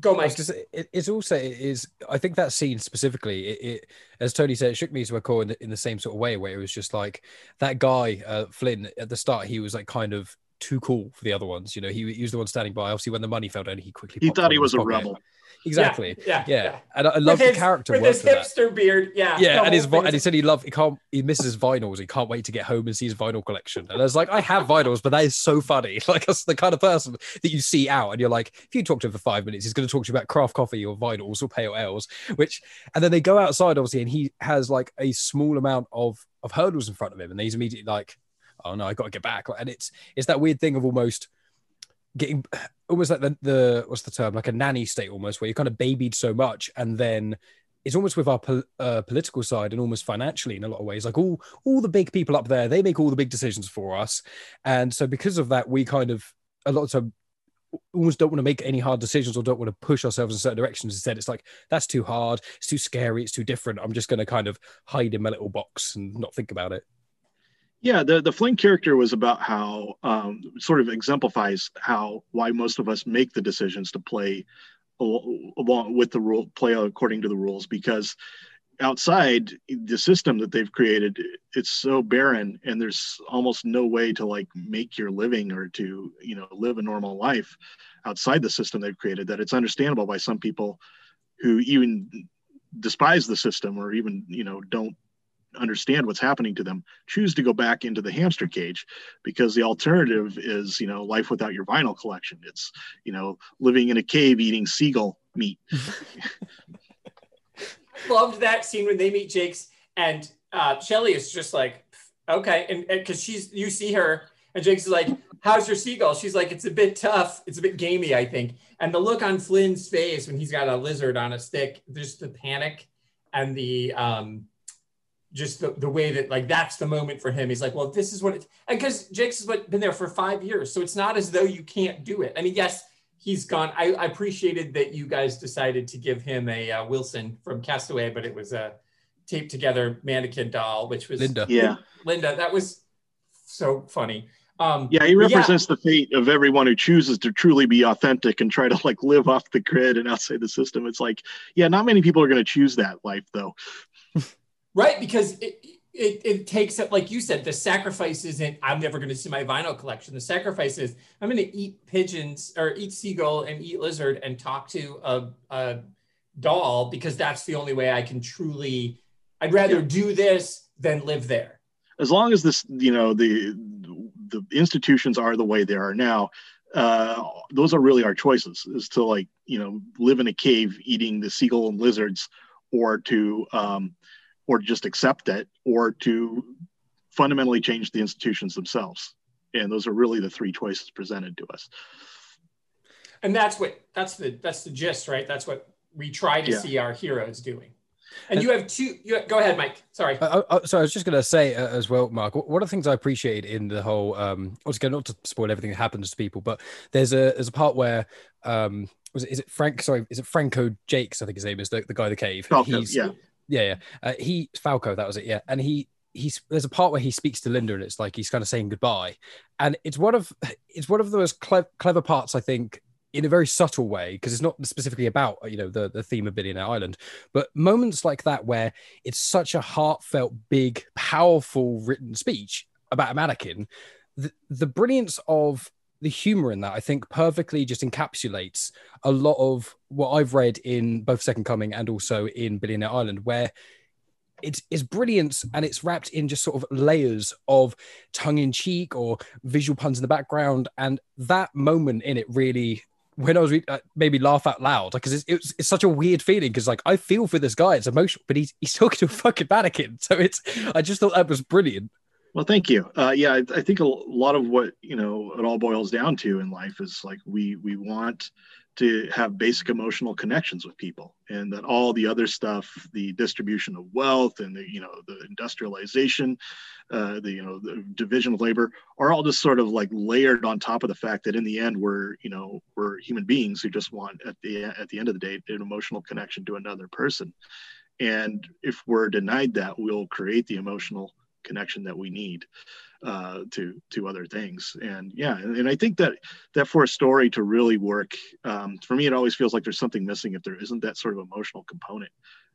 A: Go,
C: I was
A: Mike.
C: gonna say, it, it's also it is I think that scene specifically it, it as Tony said it shook me to a core in the, in the same sort of way where it was just like that guy uh, Flynn at the start he was like kind of too cool for the other ones you know he, he was the one standing by obviously when the money fell down he quickly
D: He thought he was a
C: pocket.
D: rebel.
C: exactly
A: Yeah, yeah,
C: yeah,
A: yeah.
C: and I, I
A: With
C: love the character
A: with
C: work
A: his
C: for that
A: hipster beard. Yeah,
C: yeah, and his vi- and he said he loved he can't he misses his vinyls. He can't wait to get home and see his vinyl collection. And I was like, I have vinyls, but that is so funny. Like that's the kind of person that you see out, and you're like, if you talk to him for five minutes, he's going to talk to you about craft coffee or vinyls or pale ales. Which, and then they go outside obviously, and he has like a small amount of of hurdles in front of him, and he's immediately like, oh no, I got to get back. And it's it's that weird thing of almost getting almost like the, the what's the term? Like a nanny state almost where you're kind of babied so much and then it's almost with our pol- uh, political side and almost financially in a lot of ways. Like all all the big people up there they make all the big decisions for us. And so because of that we kind of a lot of time almost don't want to make any hard decisions or don't want to push ourselves in certain directions. Instead it's like that's too hard it's too scary it's too different. I'm just going to kind of hide in my little box and not think about it
D: Yeah, the the Flynn character was about how um, sort of exemplifies how why most of us make the decisions to play along with the rule, play according to the rules, because outside the system that they've created, it's so barren, and there's almost no way to like make your living or to you know live a normal life outside the system they've created. That it's understandable by some people who even despise the system or even you know don't understand what's happening to them choose to go back into the hamster cage because the alternative is you know life without your vinyl collection it's you know living in a cave eating seagull meat
A: loved that scene when they meet Jake's and uh, Shelly is just like, okay, and because she's you see her and Jake's is like, how's your seagull? She's like, it's a bit tough, it's a bit gamey, I think. And the look on Flynn's face when he's got a lizard on a stick, just the panic and the um, just the, the way that like that's the moment for him. He's like, well, this is what it and because Jake's has been been there for five years, so it's not as though you can't do it. I mean, yes. He's gone. I, I appreciated that you guys decided to give him a uh, Wilson from Castaway, but it was a taped together mannequin doll, which was
C: linda
D: yeah
A: Linda. That was so funny. Um,
D: yeah he
A: but
D: represents the fate of everyone who chooses to truly be authentic and try to like live off the grid and outside the system it's like yeah not many people are going to choose that life though
A: right, because it, it it takes up, like you said, the sacrifice isn't. I'm never going to see my vinyl collection. The sacrifice is I'm going to eat pigeons or eat seagull and eat lizard and talk to a, a doll because that's the only way I can truly. I'd rather do this than live there.
D: as long as this you know the the institutions are the way they are now uh those are really our choices is to like you know live in a cave eating the seagull and lizards or to um or just accept it or to fundamentally change the institutions themselves and those are really the three choices presented to us
A: And that's what that's the that's the gist, right? That's what we try to
D: Yeah.
A: see our heroes doing. And, and you have two. You go ahead, Mike. Sorry.
C: Uh, uh, so I was just going to say uh, as well, Mark. One of the things I appreciate in the whole, um, obviously not to spoil everything that happens to people, but there's a there's a part where um, was it is it Frank? Sorry, is it Franco Jakes? I think his name is the, the guy in the cave.
D: Falco, He's, yeah,
C: yeah, yeah. Uh, he Falco, that was it. Yeah, and he he's there's a part where he speaks to Linda and it's like he's kind of saying goodbye, and it's one of it's one of those cle- clever parts I think in a very subtle way because it's not specifically about you know the the theme of Billionaire Island, but moments like that where it's such a heartfelt, big, powerful written speech about a mannequin. The, the brilliance of the humor in that I think perfectly just encapsulates a lot of what I've read in both Second Coming and also in Billionaire Island, where it's, it's brilliant and it's wrapped in just sort of layers of tongue in cheek or visual puns in the background. And that moment in it really, when I was re- uh, maybe laugh out loud, because it's, it's, it's, such a weird feeling because like I feel for this guy, it's emotional, but he's, he's talking to a fucking mannequin. So it's, I just thought that was brilliant.
D: Well, thank you. Uh, yeah, I, I, think a lot of what you know it all boils down to in life is like we we want to have basic emotional connections with people, and that all the other stuff, the distribution of wealth and the you know the industrialization, uh, the you know the division of labor, are all just sort of like layered on top of the fact that in the end we're you know we're human beings who just want at the at the end of the day an emotional connection to another person, and if we're denied that, we'll create the emotional connection that we need uh, to to other things. And yeah, and, and, I think that that for a story to really work, um, for me, it always feels like there's something missing if there isn't that sort of emotional component.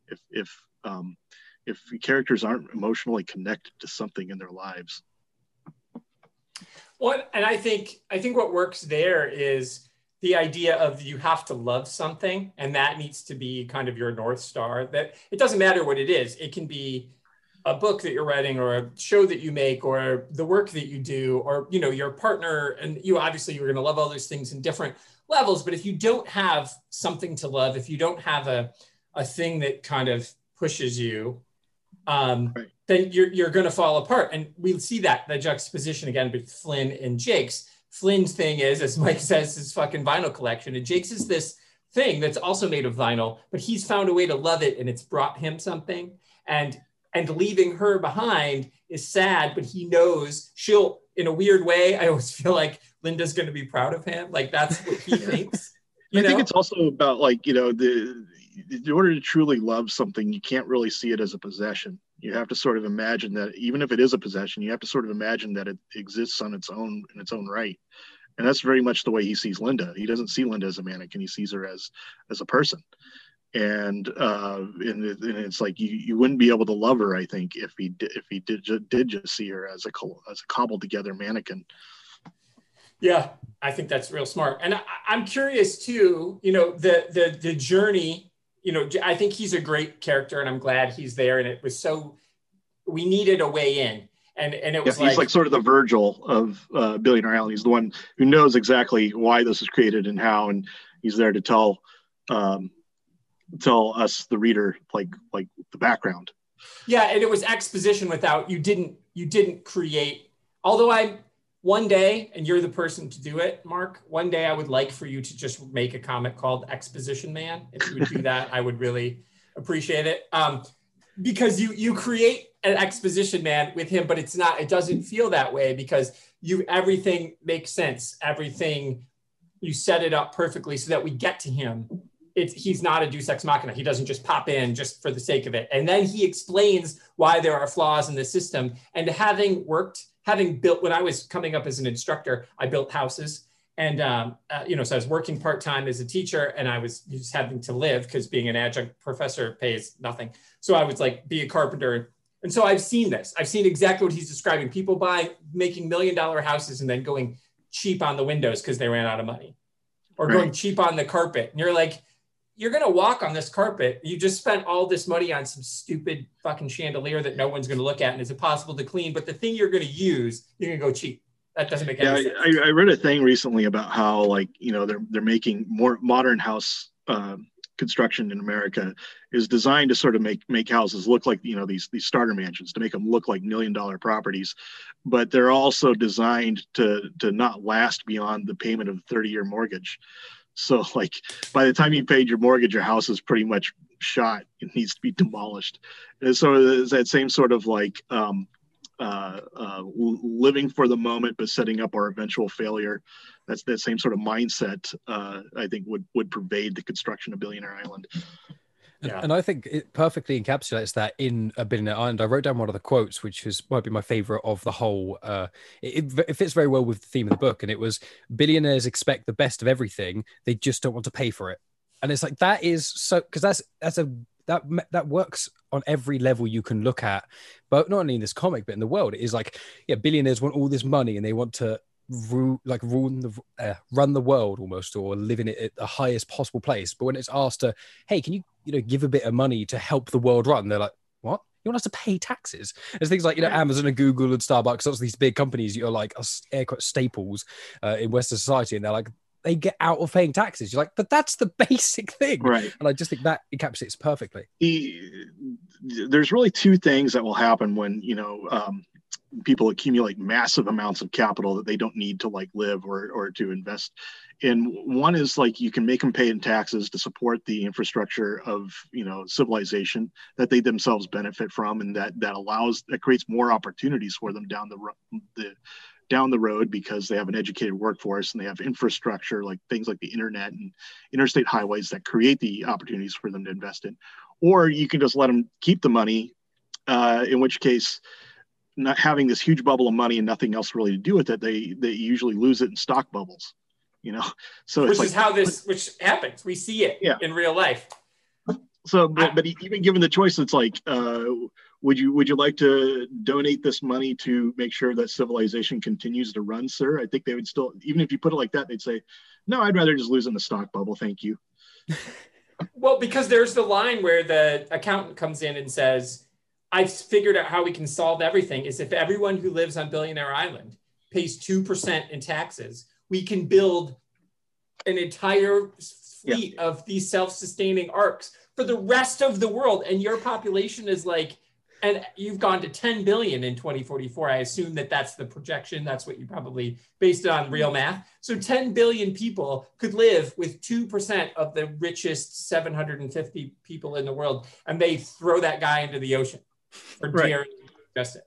D: If if um, if characters aren't emotionally connected to something in their lives.
A: Well, and I think I think what works there is the idea of you have to love something, and that needs to be kind of your north star. That it doesn't matter what it is; it can be a book that you're writing or a show that you make or the work that you do or you know your partner and you obviously you're going to love all those things in different levels but if you don't have something to love if you don't have a, a thing that kind of pushes you um, right. then you're, you're going to fall apart. And we see that the juxtaposition again with flynn and jake's. Flynn's thing is as mike says his fucking vinyl collection. And jake's is this thing that's also made of vinyl but he's found a way to love it and it's brought him something. And and leaving her behind is sad, but he knows she'll, in a weird way, I always feel like Linda's going to be proud of him. Like that's what he thinks.
D: I know? think it's also about like, you know, the, in order to truly love something, you can't really see it as a possession. You have to sort of imagine that even if it is a possession, you have to sort of imagine that it exists on its own in its own right. And that's very much the way he sees Linda. He doesn't see Linda as a mannequin; he sees her as as a person and uh, and, it, and, it's like you, you wouldn't be able to love her, I think, if he did, if he did did just see her as a as a cobbled together mannequin.
A: Yeah, I think that's real smart, and I, I'm curious too. You know, the the the journey. You know, I think he's a great character, and I'm glad he's there. And it was so we needed a way in, and and it was
D: yeah, he's like, like, sort of the Virgil of uh, Billionaire Island. He's the one who knows exactly why this was created and how, and he's there to tell um, tell us the reader like like the background.
A: Yeah and it was exposition without you didn't you didn't create. Although i one day and you're the person to do it mark one day i would like for you to just make a comic called exposition man. If you would do that i would really appreciate it. Um, because you you create an exposition man with him but it's not it doesn't feel that way because you everything makes sense. Everything you set it up perfectly so that we get to him it's he's not a deus ex machina. He doesn't just pop in just for the sake of it. And then he explains why there are flaws in the system. And having worked, having built, when I was coming up as an instructor, I built houses. And um, uh, you know, so I was working part time as a teacher, and I was just having to live because being an adjunct professor pays nothing. So I was like, be a carpenter. And so I've seen this. I've seen exactly what he's describing. People buying, making million dollar houses, and then going cheap on the windows because they ran out of money, or right. going cheap on the carpet. And you're like, you're going to walk on this carpet. You just spent all this money on some stupid fucking chandelier that no one's going to look at and is impossible to clean. But the thing you're going to use, you're going to go cheap. That doesn't make any
D: yeah, sense. I, I read a thing recently about how like you know they're they're making more modern house uh, construction in America is designed to sort of make make houses look like you know these these starter mansions to make them look like million dollar properties, but they're also designed to to not last beyond the payment of a 30 year mortgage. So like by the time you paid your mortgage, your house is pretty much shot. It needs to be demolished. And so it's that same sort of like um, uh, uh, living for the moment, but setting up our eventual failure. That's that same sort of mindset. Uh, I think would would pervade the construction of Billionaire Island.
C: And, yeah. and, I think it perfectly encapsulates that in a Billionaire Island. I wrote down one of the quotes, which is might be my favorite of the whole. Uh, it, it, fits very well with the theme of the book, and it was billionaires expect the best of everything; they just don't want to pay for it. And it's like that is so because that's that's a that that works on every level you can look at, but not only in this comic but in the world. It is like yeah, billionaires want all this money and they want to ru- like run the uh, run the world almost or live in it at the highest possible place. But when it's asked to, hey, can you you know give a bit of money to help the world run? They're like, what? You want us to pay taxes? There's things like you know Amazon and Google and Starbucks. Those these big companies you're like air quote staples uh, in Western society, and they're like they get out of paying taxes. You're like, but that's the basic thing,
D: right?
C: And I just think that encapsulates perfectly.
D: The, there's really two things that will happen when you know um, people accumulate massive amounts of capital that they don't need to like live or or to invest in. One is like you can make them pay in taxes to support the infrastructure of you know civilization that they themselves benefit from and that that allows that creates more opportunities for them down the the down the road because they have an educated workforce and they have infrastructure like things like the internet and interstate highways that create the opportunities for them to invest in. Or you can just let them keep the money uh, in which case not having this huge bubble of money and nothing else really to do with it, they they usually lose it in stock bubbles. You know, so
A: which is how this which happens. We see it yeah. in real life.
D: So, but, but even given the choice, it's like, uh, would you would you like to donate this money to make sure that civilization continues to run, sir? I think they would still, even if you put it like that, they'd say, no, I'd rather just lose in the stock bubble. Thank you.
A: well, because there's the line where the accountant comes in and says, I've figured out how we can solve everything is if everyone who lives on Billionaire Island pays 2% in taxes, we can build an entire fleet yeah. of these self-sustaining arks for the rest of the world. And your population is like, and you've gone to 10 billion in 2044. I assume that that's the projection. That's what you probably based on real mm-hmm. math. So 10 billion people could live with 2% of the richest 750 people in the world. And they throw that guy into the ocean or right. dare invest it.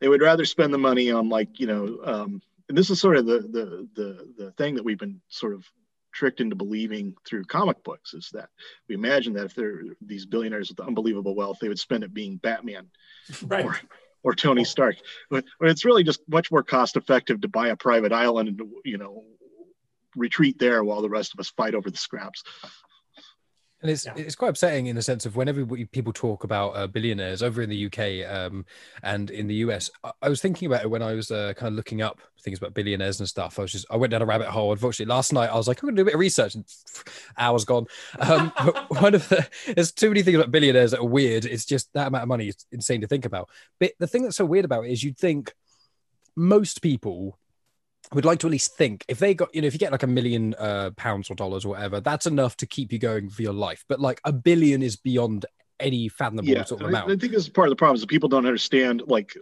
D: They would rather spend the money on like you know, um, and this is sort of the the the the thing that we've been sort of tricked into believing through comic books is that we imagine that if they're these billionaires with unbelievable wealth, they would spend it being Batman, right. or or Tony Stark. But, but it's really just much more cost effective to buy a private island and you know retreat there while the rest of us fight over the scraps.
C: And it's yeah. it's quite upsetting in the sense of whenever people talk about uh, billionaires over in the UK um, and in the US. I, I, was thinking about it when I was uh, kind of looking up things about billionaires and stuff. I was just I went down a rabbit hole. Unfortunately, last night I was like I'm going to do a bit of research, and hours gone. Um, one of the there's too many things about billionaires that are weird. It's just that amount of money is insane to think about. But the thing that's so weird about it is you'd think most people would like to at least think if they got you know if you get like a million uh, pounds or dollars or whatever that's enough to keep you going for your life but like a billion is beyond any fathomable yeah, sort of amount.
D: I, I think this is part of the problem is that people don't understand like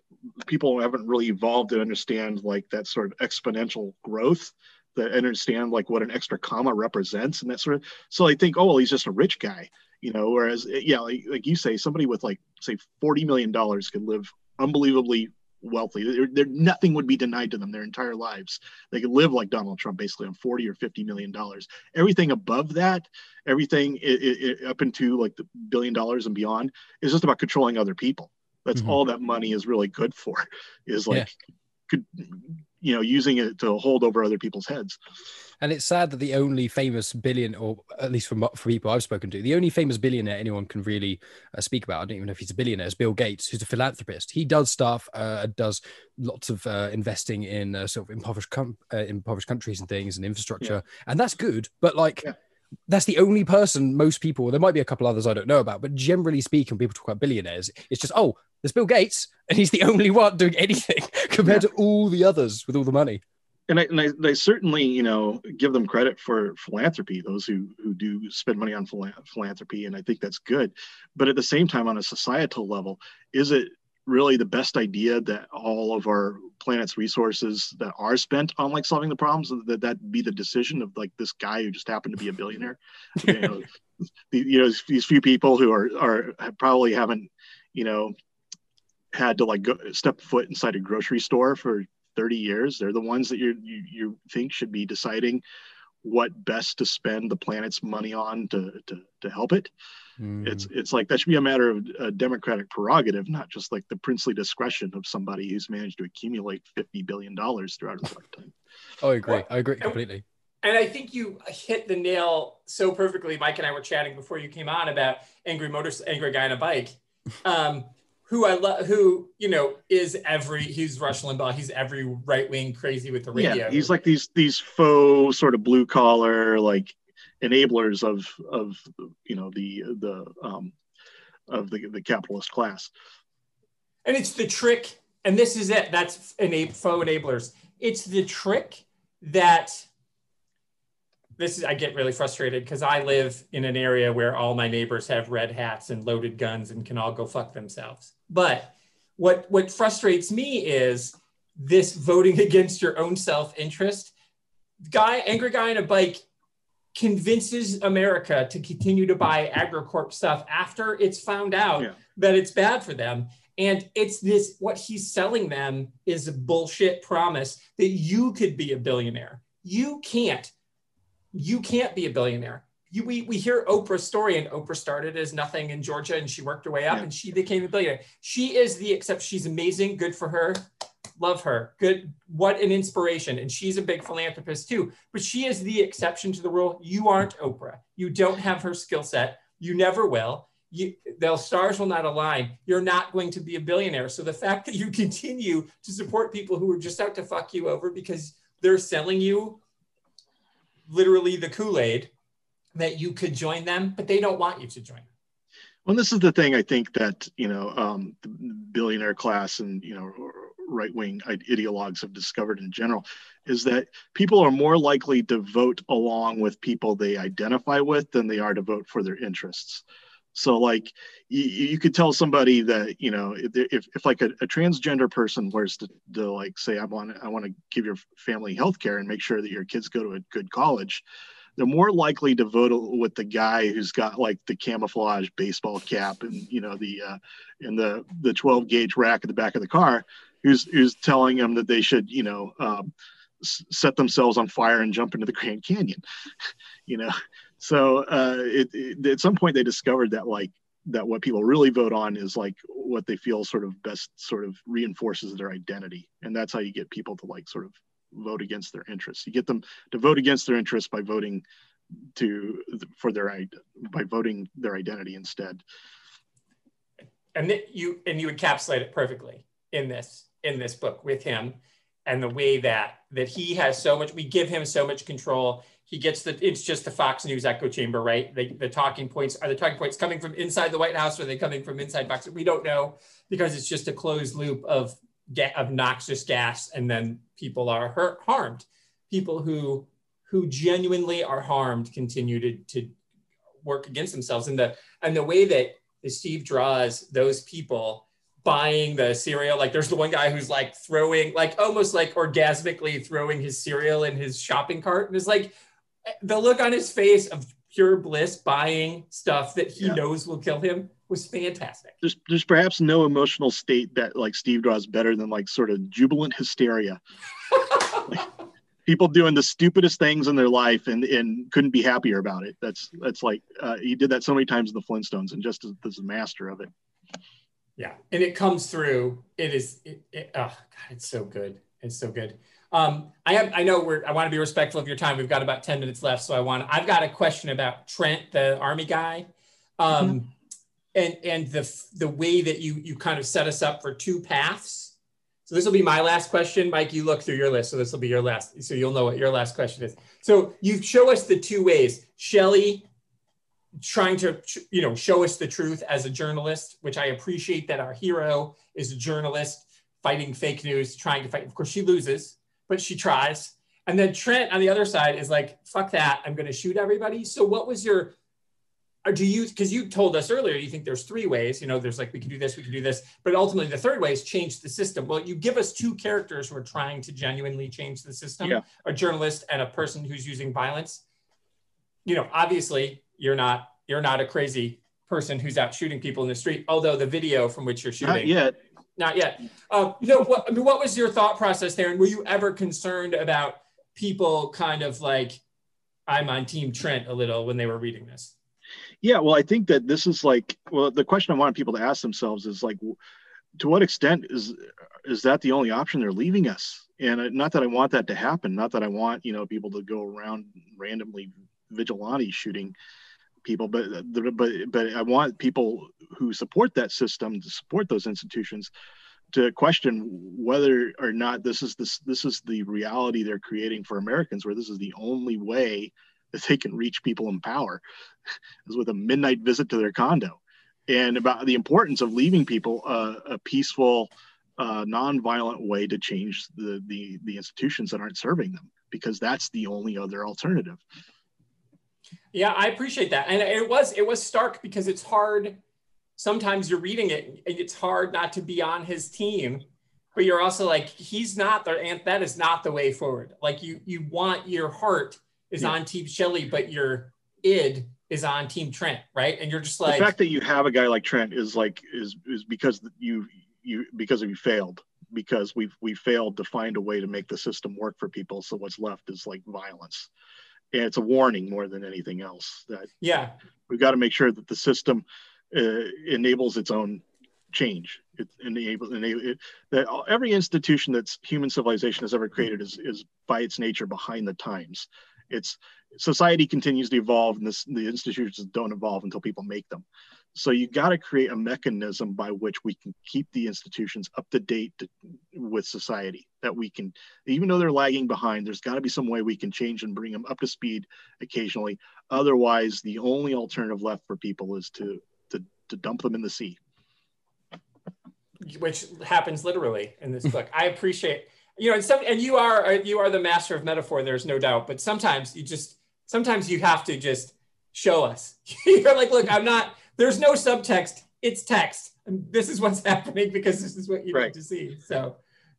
D: people haven't really evolved to understand like that sort of exponential growth that understand like what an extra comma represents and that sort of so I think oh well he's just a rich guy you know whereas yeah like, like you say somebody with like say 40 million dollars could live unbelievably wealthy. There, there, nothing would be denied to them their entire lives. They could live like Donald Trump, basically on 40 or 50 million dollars. Everything above that, everything it, it, up into like the billion dollars and beyond, is just about controlling other people. That's mm-hmm. all that money is really good for. Is like, yeah. could you know, using it to hold over other people's heads.
C: And it's sad that the only famous billion, or at least for, for people I've spoken to, the only famous billionaire anyone can really uh, speak about, I don't even know if he's a billionaire, is Bill Gates, who's a philanthropist. He does stuff, uh, does lots of uh, investing in uh, sort of impoverished, com- uh, impoverished countries and things and infrastructure. Yeah. And that's good. But like, yeah that's the only person most people there might be a couple others i don't know about but generally speaking people talk about billionaires it's just oh there's bill gates and he's the only one doing anything compared yeah. to all the others with all the money
D: and I, and I, I, certainly, you know, give them credit for philanthropy, those who, who do spend money on philanthropy. And I think that's good. But at the same time, on a societal level, is it really the best idea that all of our planet's resources that are spent on like solving the problems that that be the decision of like this guy who just happened to be a billionaire? you know, the, you know these few people who are are probably haven't you know had to like go step foot inside a grocery store for 30 years. They're the ones that you you, you think should be deciding what best to spend the planet's money on to to, to help it. Mm. it's it's like that should be a matter of a democratic prerogative not just like the princely discretion of somebody who's managed to accumulate 50 billion dollars throughout his lifetime.
C: Oh, i agree. I agree completely.
A: And I think you hit the nail so perfectly. Mike and I were chatting before you came on about angry motors, angry guy on a bike, um, who I love, who you know is every he's Rush Limbaugh. He's every right wing crazy with the radio.
D: Yeah, he's like these these faux sort of blue collar like enablers of of you know the the um, of the the capitalist class.
A: And it's the trick, and this is it. That's enab- faux enablers. It's the trick that this is I get really frustrated because I live in an area where all my neighbors have red hats and loaded guns and can all go fuck themselves. But what what frustrates me is this voting against your own self-interest. Guy, angry guy on a bike convinces America to continue to buy AgriCorp stuff after it's found out yeah. that it's bad for them. And it's this what he's selling them is a bullshit promise that you could be a billionaire. You can't you can't be a billionaire. You, we, we hear Oprah's story, and Oprah started as nothing in Georgia and she worked her way up yeah. and she became a billionaire. She is the, except she's amazing, good for her, love her, good, what an inspiration. And she's a big philanthropist too, but she is the exception to the rule. You aren't Oprah. You don't have her skill set. You never will. You, the stars will not align. You're not going to be a billionaire. So the fact that you continue to support people who are just out to fuck you over because they're selling you literally the Kool-Aid that you could join them, but they don't want you to join them.
D: Well, this is the thing I think that you know um, the billionaire class and you know right-wing ideologues have discovered in general is that people are more likely to vote along with people they identify with than they are to vote for their interests. So like you, you could tell somebody that you know if, if like a, a transgender person was to, to like say I want I want to give your family health care and make sure that your kids go to a good college, they're more likely to vote with the guy who's got like the camouflage baseball cap and you know the uh, and the the 12 gauge rack at the back of the car, who's who's telling them that they should you know um, set themselves on fire and jump into the Grand Canyon, you know so uh, it, it, at some point they discovered that like that what people really vote on is like what they feel sort of best sort of reinforces their identity. And that's how you get people to like sort of vote against their interests. You get them to vote against their interests by voting to for their by voting their identity instead.
A: And you and you encapsulate it perfectly in this in this book with him and the way that that he has so much we give him so much control he gets the it's just the Fox News echo chamber, right? The, the talking points are the talking points coming from inside the White House or are they coming from inside Fox? We don't know because it's just a closed loop of of noxious gas, and then people are hurt, harmed. People who who genuinely are harmed continue to, to work against themselves, and the and the way that Steve draws those people buying the cereal. Like there's the one guy who's like throwing, like almost like orgasmically throwing his cereal in his shopping cart and is like, the look on his face of pure bliss buying stuff that he yeah. knows will kill him was fantastic.
D: There's, there's perhaps no emotional state that like Steve draws better than like sort of jubilant hysteria. like, people doing the stupidest things in their life and, and couldn't be happier about it. That's that's like uh, he did that so many times in the Flintstones and just as, as a master of it.
A: Yeah, and it comes through. It is. It, it, oh God, it's so good. It's so good. Um, I have, I know we're, I want to be respectful of your time. We've got about 10 minutes left. So I want, I've got a question about Trent, the army guy. Um, mm-hmm. and, and the, the way that you, you kind of set us up for two paths. So this will be my last question. Mike, you look through your list. So this will be your last, so you'll know what your last question is. So you show us the two ways, Shelley trying to, you know, show us the truth as a journalist, which I appreciate that our hero is a journalist fighting fake news, trying to fight. Of course, she loses but she tries. And then Trent on the other side is like, fuck that, I'm going to shoot everybody. So what was your, do you, because you told us earlier, you think there's three ways, you know, there's like, we can do this, we can do this, but ultimately the third way is change the system. Well, you give us two characters who are trying to genuinely change the system, yeah. a journalist and a person who's using violence. You know, obviously you're not you're not a crazy person who's out shooting people in the street. Although the video from which you're shooting,
D: Not yet.
A: Not yet. You know, what, I mean, what was your thought process there? And were you ever concerned about people kind of like, I'm on Team Trent a little when they were reading this?
D: Yeah, well, I think that this is like, well, the question I want people to ask themselves is like, to what extent is is that the only option they're leaving us? And uh, not that I want that to happen, not that I want you know people to go around randomly vigilante shooting people, but but but I want people who support that system to support those institutions to question whether or not this is this this is the reality they're creating for Americans, where this is the only way that they can reach people in power is with a midnight visit to their condo. And about the importance of leaving people uh, a peaceful uh, non-violent way to change the, the the institutions that aren't serving them because that's the only other alternative
A: Yeah, I appreciate that. And it was it was stark because it's hard. Sometimes you're reading it and it's hard not to be on his team, but you're also like, he's not the and that is not the way forward. Like you you want your heart is
D: Yeah.
A: on Team Shelley, but your id is on Team Trent, right? And you're just like the
D: fact that you have a guy like Trent is like is is because you you because of you failed because we've we failed to find a way to make the system work for people so what's left is like violence and it's a warning more than anything else that
A: yeah,
D: we've got to make sure that the system uh, enables its own change. It enables enable, it, that every institution that's human civilization has ever created is, is by its nature behind the times. It's society continues to evolve, and this, the institutions don't evolve until people make them. So you got to create a mechanism by which we can keep the institutions up to date to, with society. That we can, even though they're lagging behind, there's got to be some way we can change and bring them up to speed occasionally Otherwise, the only alternative left for people is to to, to dump them in the sea.
A: which happens literally in this book. I appreciate you know, and some and you are you are the master of metaphor. There's no doubt, but sometimes you just sometimes you have to just show us. You're like, look, I'm not. There's no subtext. It's text. And this is what's happening because this is what you
D: Right.
A: need to see. So,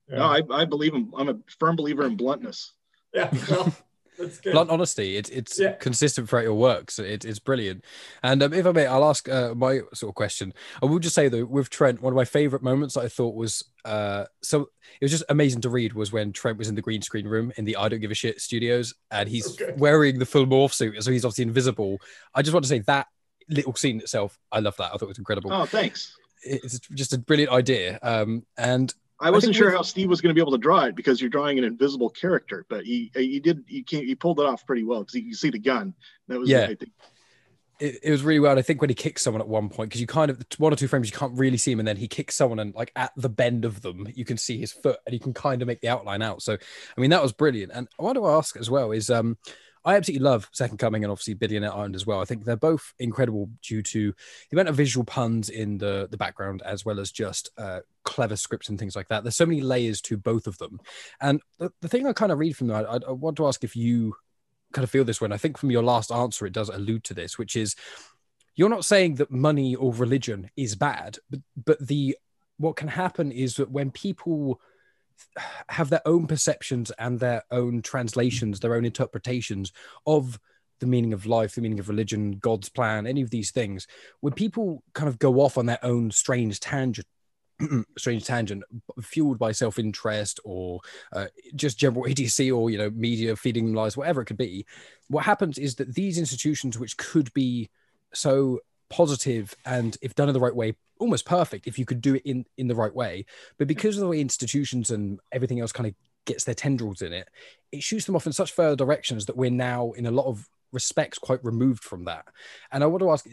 A: yeah,
D: No, I, I believe in, I'm a firm believer in bluntness.
A: yeah well, that's good.
C: blunt honesty. It's it's
A: Yeah.
C: consistent throughout your work, so it, it's brilliant. And um, if I may, I'll ask uh, my sort of question. I will just say though, with Trent, one of my favorite moments that I thought was uh, so it was just amazing to read was when Trent was in the green screen room in the I Don't Give a Shit studios, and he's
A: Okay.
C: wearing the full morph suit, so he's obviously invisible. I just want to say that little scene itself, I love that. I thought it was incredible.
D: Oh, thanks.
C: It's just a brilliant idea. Um, and
D: I wasn't
C: think
D: sure how Steve was going to be able to draw it because you're drawing an invisible character, but he he did he can't he pulled it off pretty well because you can see the gun. That was
C: Yeah.
D: I
C: it, it was really well. I think when he kicks someone at one point, because you kind of one or two frames you can't really see him, and then he kicks someone, and like at the bend of them, you can see his foot, and you can kind of make the outline out. So, I mean, that was brilliant. And I want to ask as well is, um, I absolutely love Second Coming and obviously Billionaire Island as well. I think they're both incredible due to the amount of visual puns in the the background, as well as just uh, clever scripts and things like that. There's so many layers to both of them. And the, the thing I kind of read from that, I, I want to ask if you kind of feel this. And I think from your last answer, it does allude to this, which is you're not saying that money or religion is bad, but but the what can happen is that when people have their own perceptions and their own translations, their own interpretations of the meaning of life, the meaning of religion, God's plan, any of these things, when people kind of go off on their own strange tangent, strange tangent, fueled by self-interest or uh, just general EDC or you know media feeding them lies, whatever it could be, what happens is that these institutions, which could be so positive and if done in the right way almost perfect if you could do it in in the right way. But because of the way institutions and everything else kind of gets their tendrils in it it shoots them off in such further directions that we're now in a lot of respects quite removed from that. And i want to ask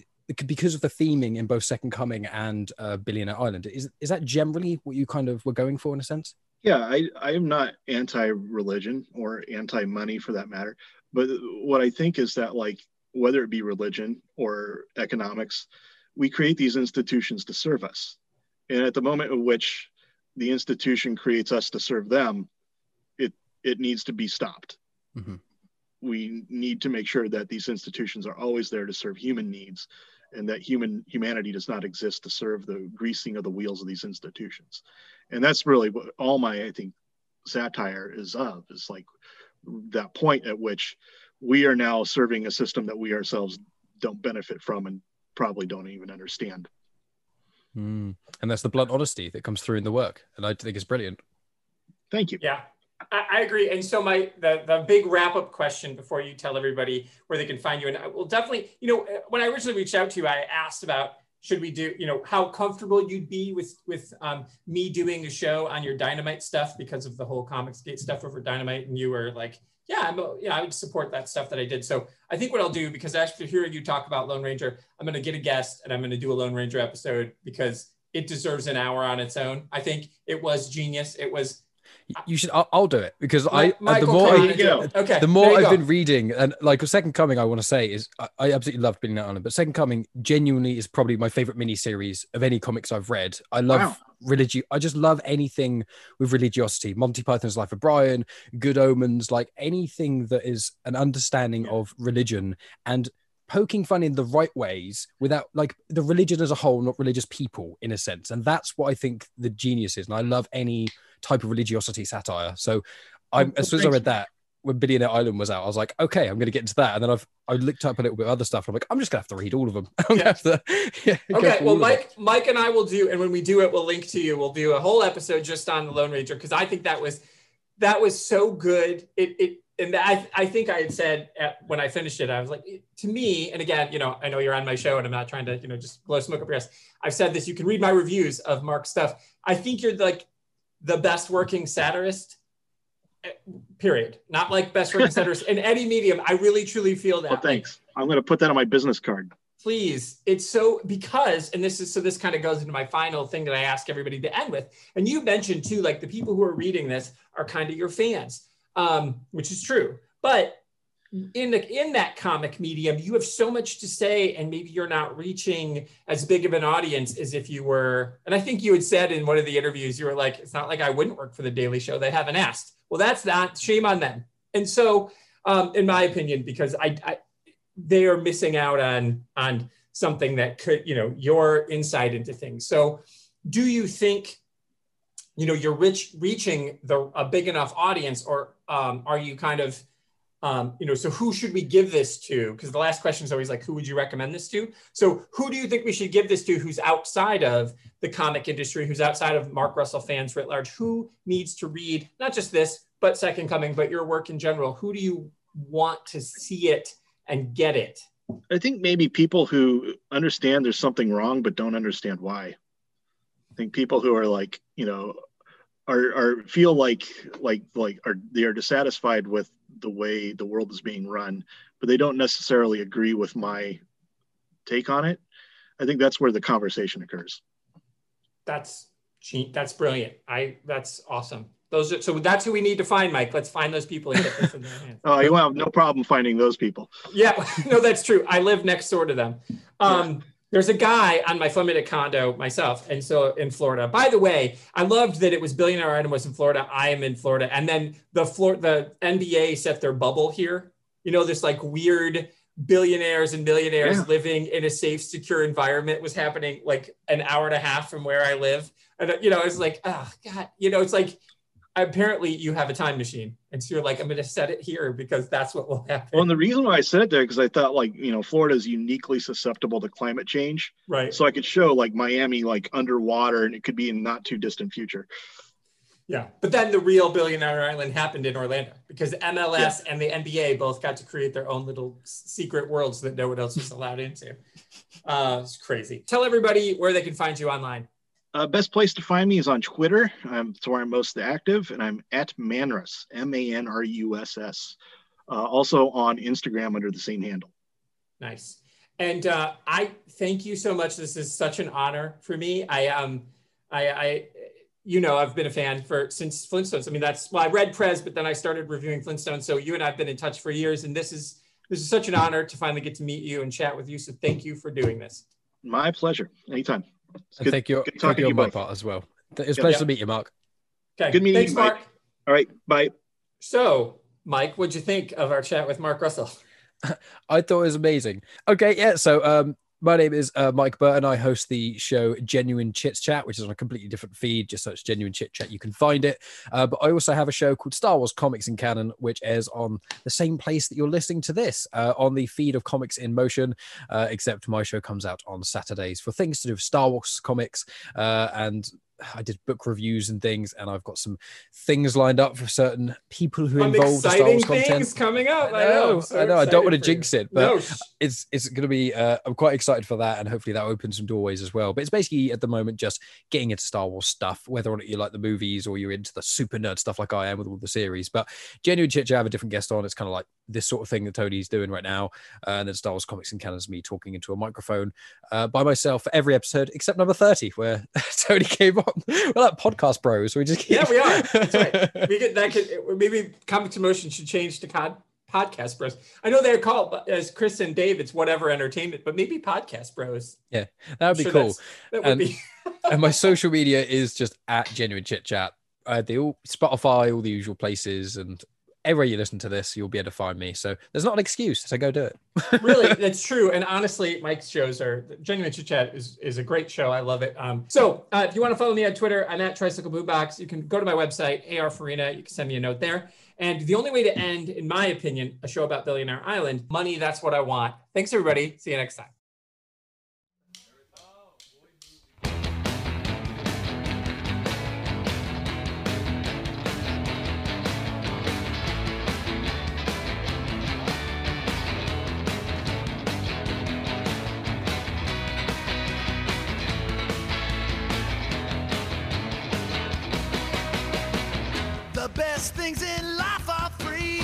C: because of the theming in both second coming and uh, billionaire island is is that generally what you kind of were going for in a sense?
D: Yeah I I am not anti-religion or anti-money for that matter, but what I think is that like whether it be religion or economics, we create these institutions to serve us, and at the moment at which the institution creates us to serve them, it it needs to be stopped.
C: Mhm.
D: We need to make sure that these institutions are always there to serve human needs, and that human humanity does not exist to serve the greasing of the wheels of these institutions. And that's really what all my I think satire is of is like that point at which we are now serving a system that we ourselves don't benefit from and probably don't even understand.
C: Mm. And that's the blunt honesty that comes through in the work, and I think it's brilliant.
D: Thank you.
A: Yeah, I, I agree. And so my the the big wrap up question before you tell everybody where they can find you, and I will definitely, you know, when I originally reached out to you, I asked about should we do, you know, how comfortable you'd be with with um, me doing a show on your Dynamite stuff because of the whole Comics Gate stuff over Dynamite, and you were like, yeah, I'm, yeah, I would support that stuff that I did. So I think what I'll do, because after hearing you talk about Lone Ranger, I'm going to get a guest and I'm going to do a Lone Ranger episode because it deserves an hour on its own. I think it was genius. It was
C: you should. I'll, I'll do it because
A: Mi- uh,
C: I.
A: Michael
C: the more I,
A: Caine. okay,
C: the more
A: there you
C: I've
A: go.
C: been reading, and like a Second Coming, I want to say is I, I absolutely love Billionaire Island, but Second Coming genuinely is probably my favorite miniseries of any comics I've read. I love
D: Wow.
C: religi- I just love anything with religiosity. Monty Python's Life of Brian, Good Omens, like anything that is an understanding of religion and poking fun in the right ways without like the religion as a whole, not religious people in a sense. And that's what I think the genius is. And I love any type of religiosity satire. So I'm
D: oh,
C: as soon as I read that when Billionaire Island was out, I was like, okay, I'm going to get into that. And then I've I looked up a little bit of other stuff. And I'm like, I'm just going to have to read all of them.
A: Yeah.
C: to. Yeah,
A: Okay, well. Mike, Mike and I will do, and when we do it, we'll link to you. We'll do a whole episode just on the Lone Ranger because I think that was that was so good. It it and I I think I had said at, when I finished it, I was like, to me, and again, you know, I know you're on my show, and I'm not trying to you know just blow smoke up your ass. I've said this. You can read my reviews of Mark's stuff. I think you're like the best working satirist. Period. Not like best working satirist in any medium. I really truly feel that.
D: Well, thanks. I'm going to put that on my business card.
A: please it's so because and this is so this kind of goes into my final thing that i ask everybody to end with and you mentioned too like the people who are reading this are kind of your fans um, which is true but in the in that comic medium you have so much to say and maybe you're not reaching as big of an audience as if you were. And i think you had said in one of the interviews you were like it's not like i wouldn't work for the daily show. They haven't asked. Well that's not shame on them. And so um, in my opinion because I, I they are missing out on on something that could you know your insight into things. So do you think you know you're rich reaching the a big enough audience or um, are you kind of um, you know so who should we give this to? Because the last question is always like who would you recommend this to? So who do you think we should give this to who's outside of the comic industry who's outside of mark russell fans writ large? Who needs to read not just this but second coming but your work in general? Who do you want to see it and get it?
D: I think maybe people who understand there's something wrong but don't understand why. I think people who are like, you know, are are feel like like like are they are dissatisfied with the way the world is being run, but they don't necessarily agree with my take on it. I think that's where the conversation occurs.
A: That's that's brilliant. I that's awesome. Those are so that's who we need to find, Mike. Let's find those people and get this in their hands.
D: Oh, you have no problem finding those people.
A: Yeah, no, that's true. I live next door to them. Um, there's a guy on my Flaminate condo myself, and so in Florida. By the way, I loved that it was Billionaire Island was in Florida. I am in Florida, and then the Flor- the NBA set their bubble here. You know, this like weird billionaires and millionaires
D: Yeah.
A: living in a safe, secure environment was happening like an hour and a half from where I live. And you know, it's like, oh God, you know, it's like apparently you have a time machine, and so you're like, I'm going to set it here because that's what will happen.
D: Well, and the reason why I said it there because I thought like you know Florida is uniquely susceptible to climate change,
A: right.
D: so I could show like Miami like underwater, and it could be in not too distant future.
A: Yeah, but then the real Billionaire Island happened in Orlando because MLS and the NBA both got to create their own little secret worlds that no one else was allowed into. Uh, it's crazy. Tell everybody where they can find you online.
D: Uh, best place to find me is on Twitter. Um, it's where I'm most active, and I'm at Manruss, M A N R U S S. Uh, also on Instagram under the same handle.
A: Nice. And uh, I thank you so much. This is such an honor for me. I um, I, I, you know, I've been a fan for since Flintstones. I mean, that's well, I read Prez, but then I started reviewing Flintstones. So you and I've been in touch for years, and this is this is such an honor to finally get to meet you and chat with you. So thank you for doing this.
D: My pleasure. Anytime. It's
C: And
D: good-
C: thank you,
D: good talking
C: thank
D: to
C: you
D: you
C: on my part as well. It's a
D: Yeah.
C: pleasure
A: Yeah.
C: to meet you, Mark.
A: Okay.
D: Good meeting
A: Thanks,
D: you, Mike.
A: Mark.
D: All right. Bye.
A: So, Mike, what'd you think of our chat with Mark Russell?
C: I thought it was amazing. Okay, yeah. So um My name is uh, Mike Burton. I host the show Genuine Chit Chat, which is on a completely different feed. Just search Genuine Chit Chat, you can find it. Uh, but I also have a show called Star Wars Comics in Canon, which airs on the same place that you're listening to this, uh, on the feed of Comics in Motion. Uh, except my show comes out on Saturdays for things to do with Star Wars comics uh, and I did book reviews and things, and I've got some things lined up for certain people who
A: Some
C: involved Star Wars content.
A: coming up.
C: I know,
A: I'm so
C: I know. I don't want to
A: excited for you.
C: jinx it, but
A: No,
C: it's it's going to be. Uh, I'm quite excited for that, and hopefully that opens some doorways as well. But it's basically at the moment just getting into Star Wars stuff, whether or not you like the movies or you're into the super nerd stuff like I am with all the series. But genuine chit chat, I have a different guest on. It's kind of like this sort of thing that Tony's doing right now, uh, and then Star Wars comics and canon is me talking into a microphone uh, by myself for every episode except number thirty, where Tony came on. We're like podcast bros. We just keep...
A: yeah, we are. That's right. We could that could maybe Comics in Motion should change to cod, podcast bros. I know they're called as Chris and Dave. It's whatever entertainment, but maybe podcast bros.
C: Yeah, that would be
A: Sure,
C: cool.
A: That would
C: And-
A: be.
C: and my social media is just at genuine chit chat. Uh, they all Spotify, all the usual places, and everywhere you listen to this, you'll be able to find me. So there's not an excuse. So go do it.
A: really that's true and honestly mike's shows are genuine chit chat is, is a great show i love it um, so uh, if you want to follow me on twitter i'm at tricycle boombox you can go to my website ar farina you can send me a note there and the only way to end in my opinion a show about billionaire island money that's what i want thanks everybody see you next time
E: best things in life are free,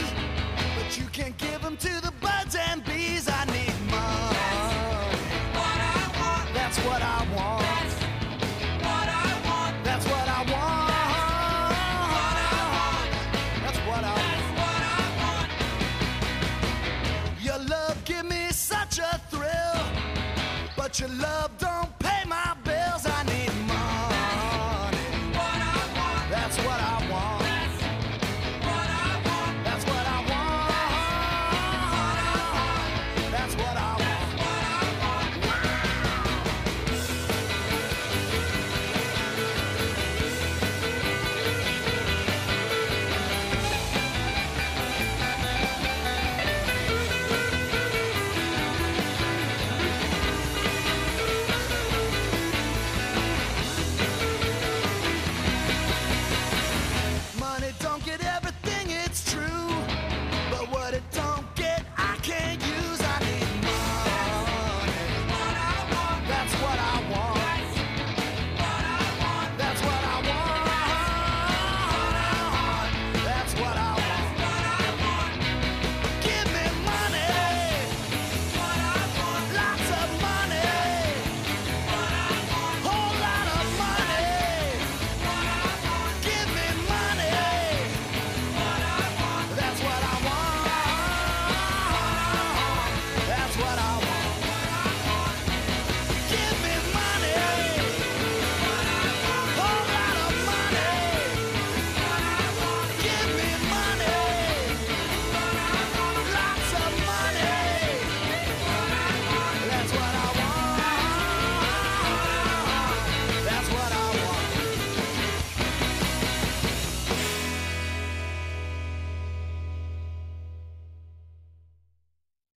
E: but you can't give them to the birds and bees. I need more. That's what I want. That's what I want. That's what I want. That's what I want. That's what I want. Your love give me such a thrill, but your love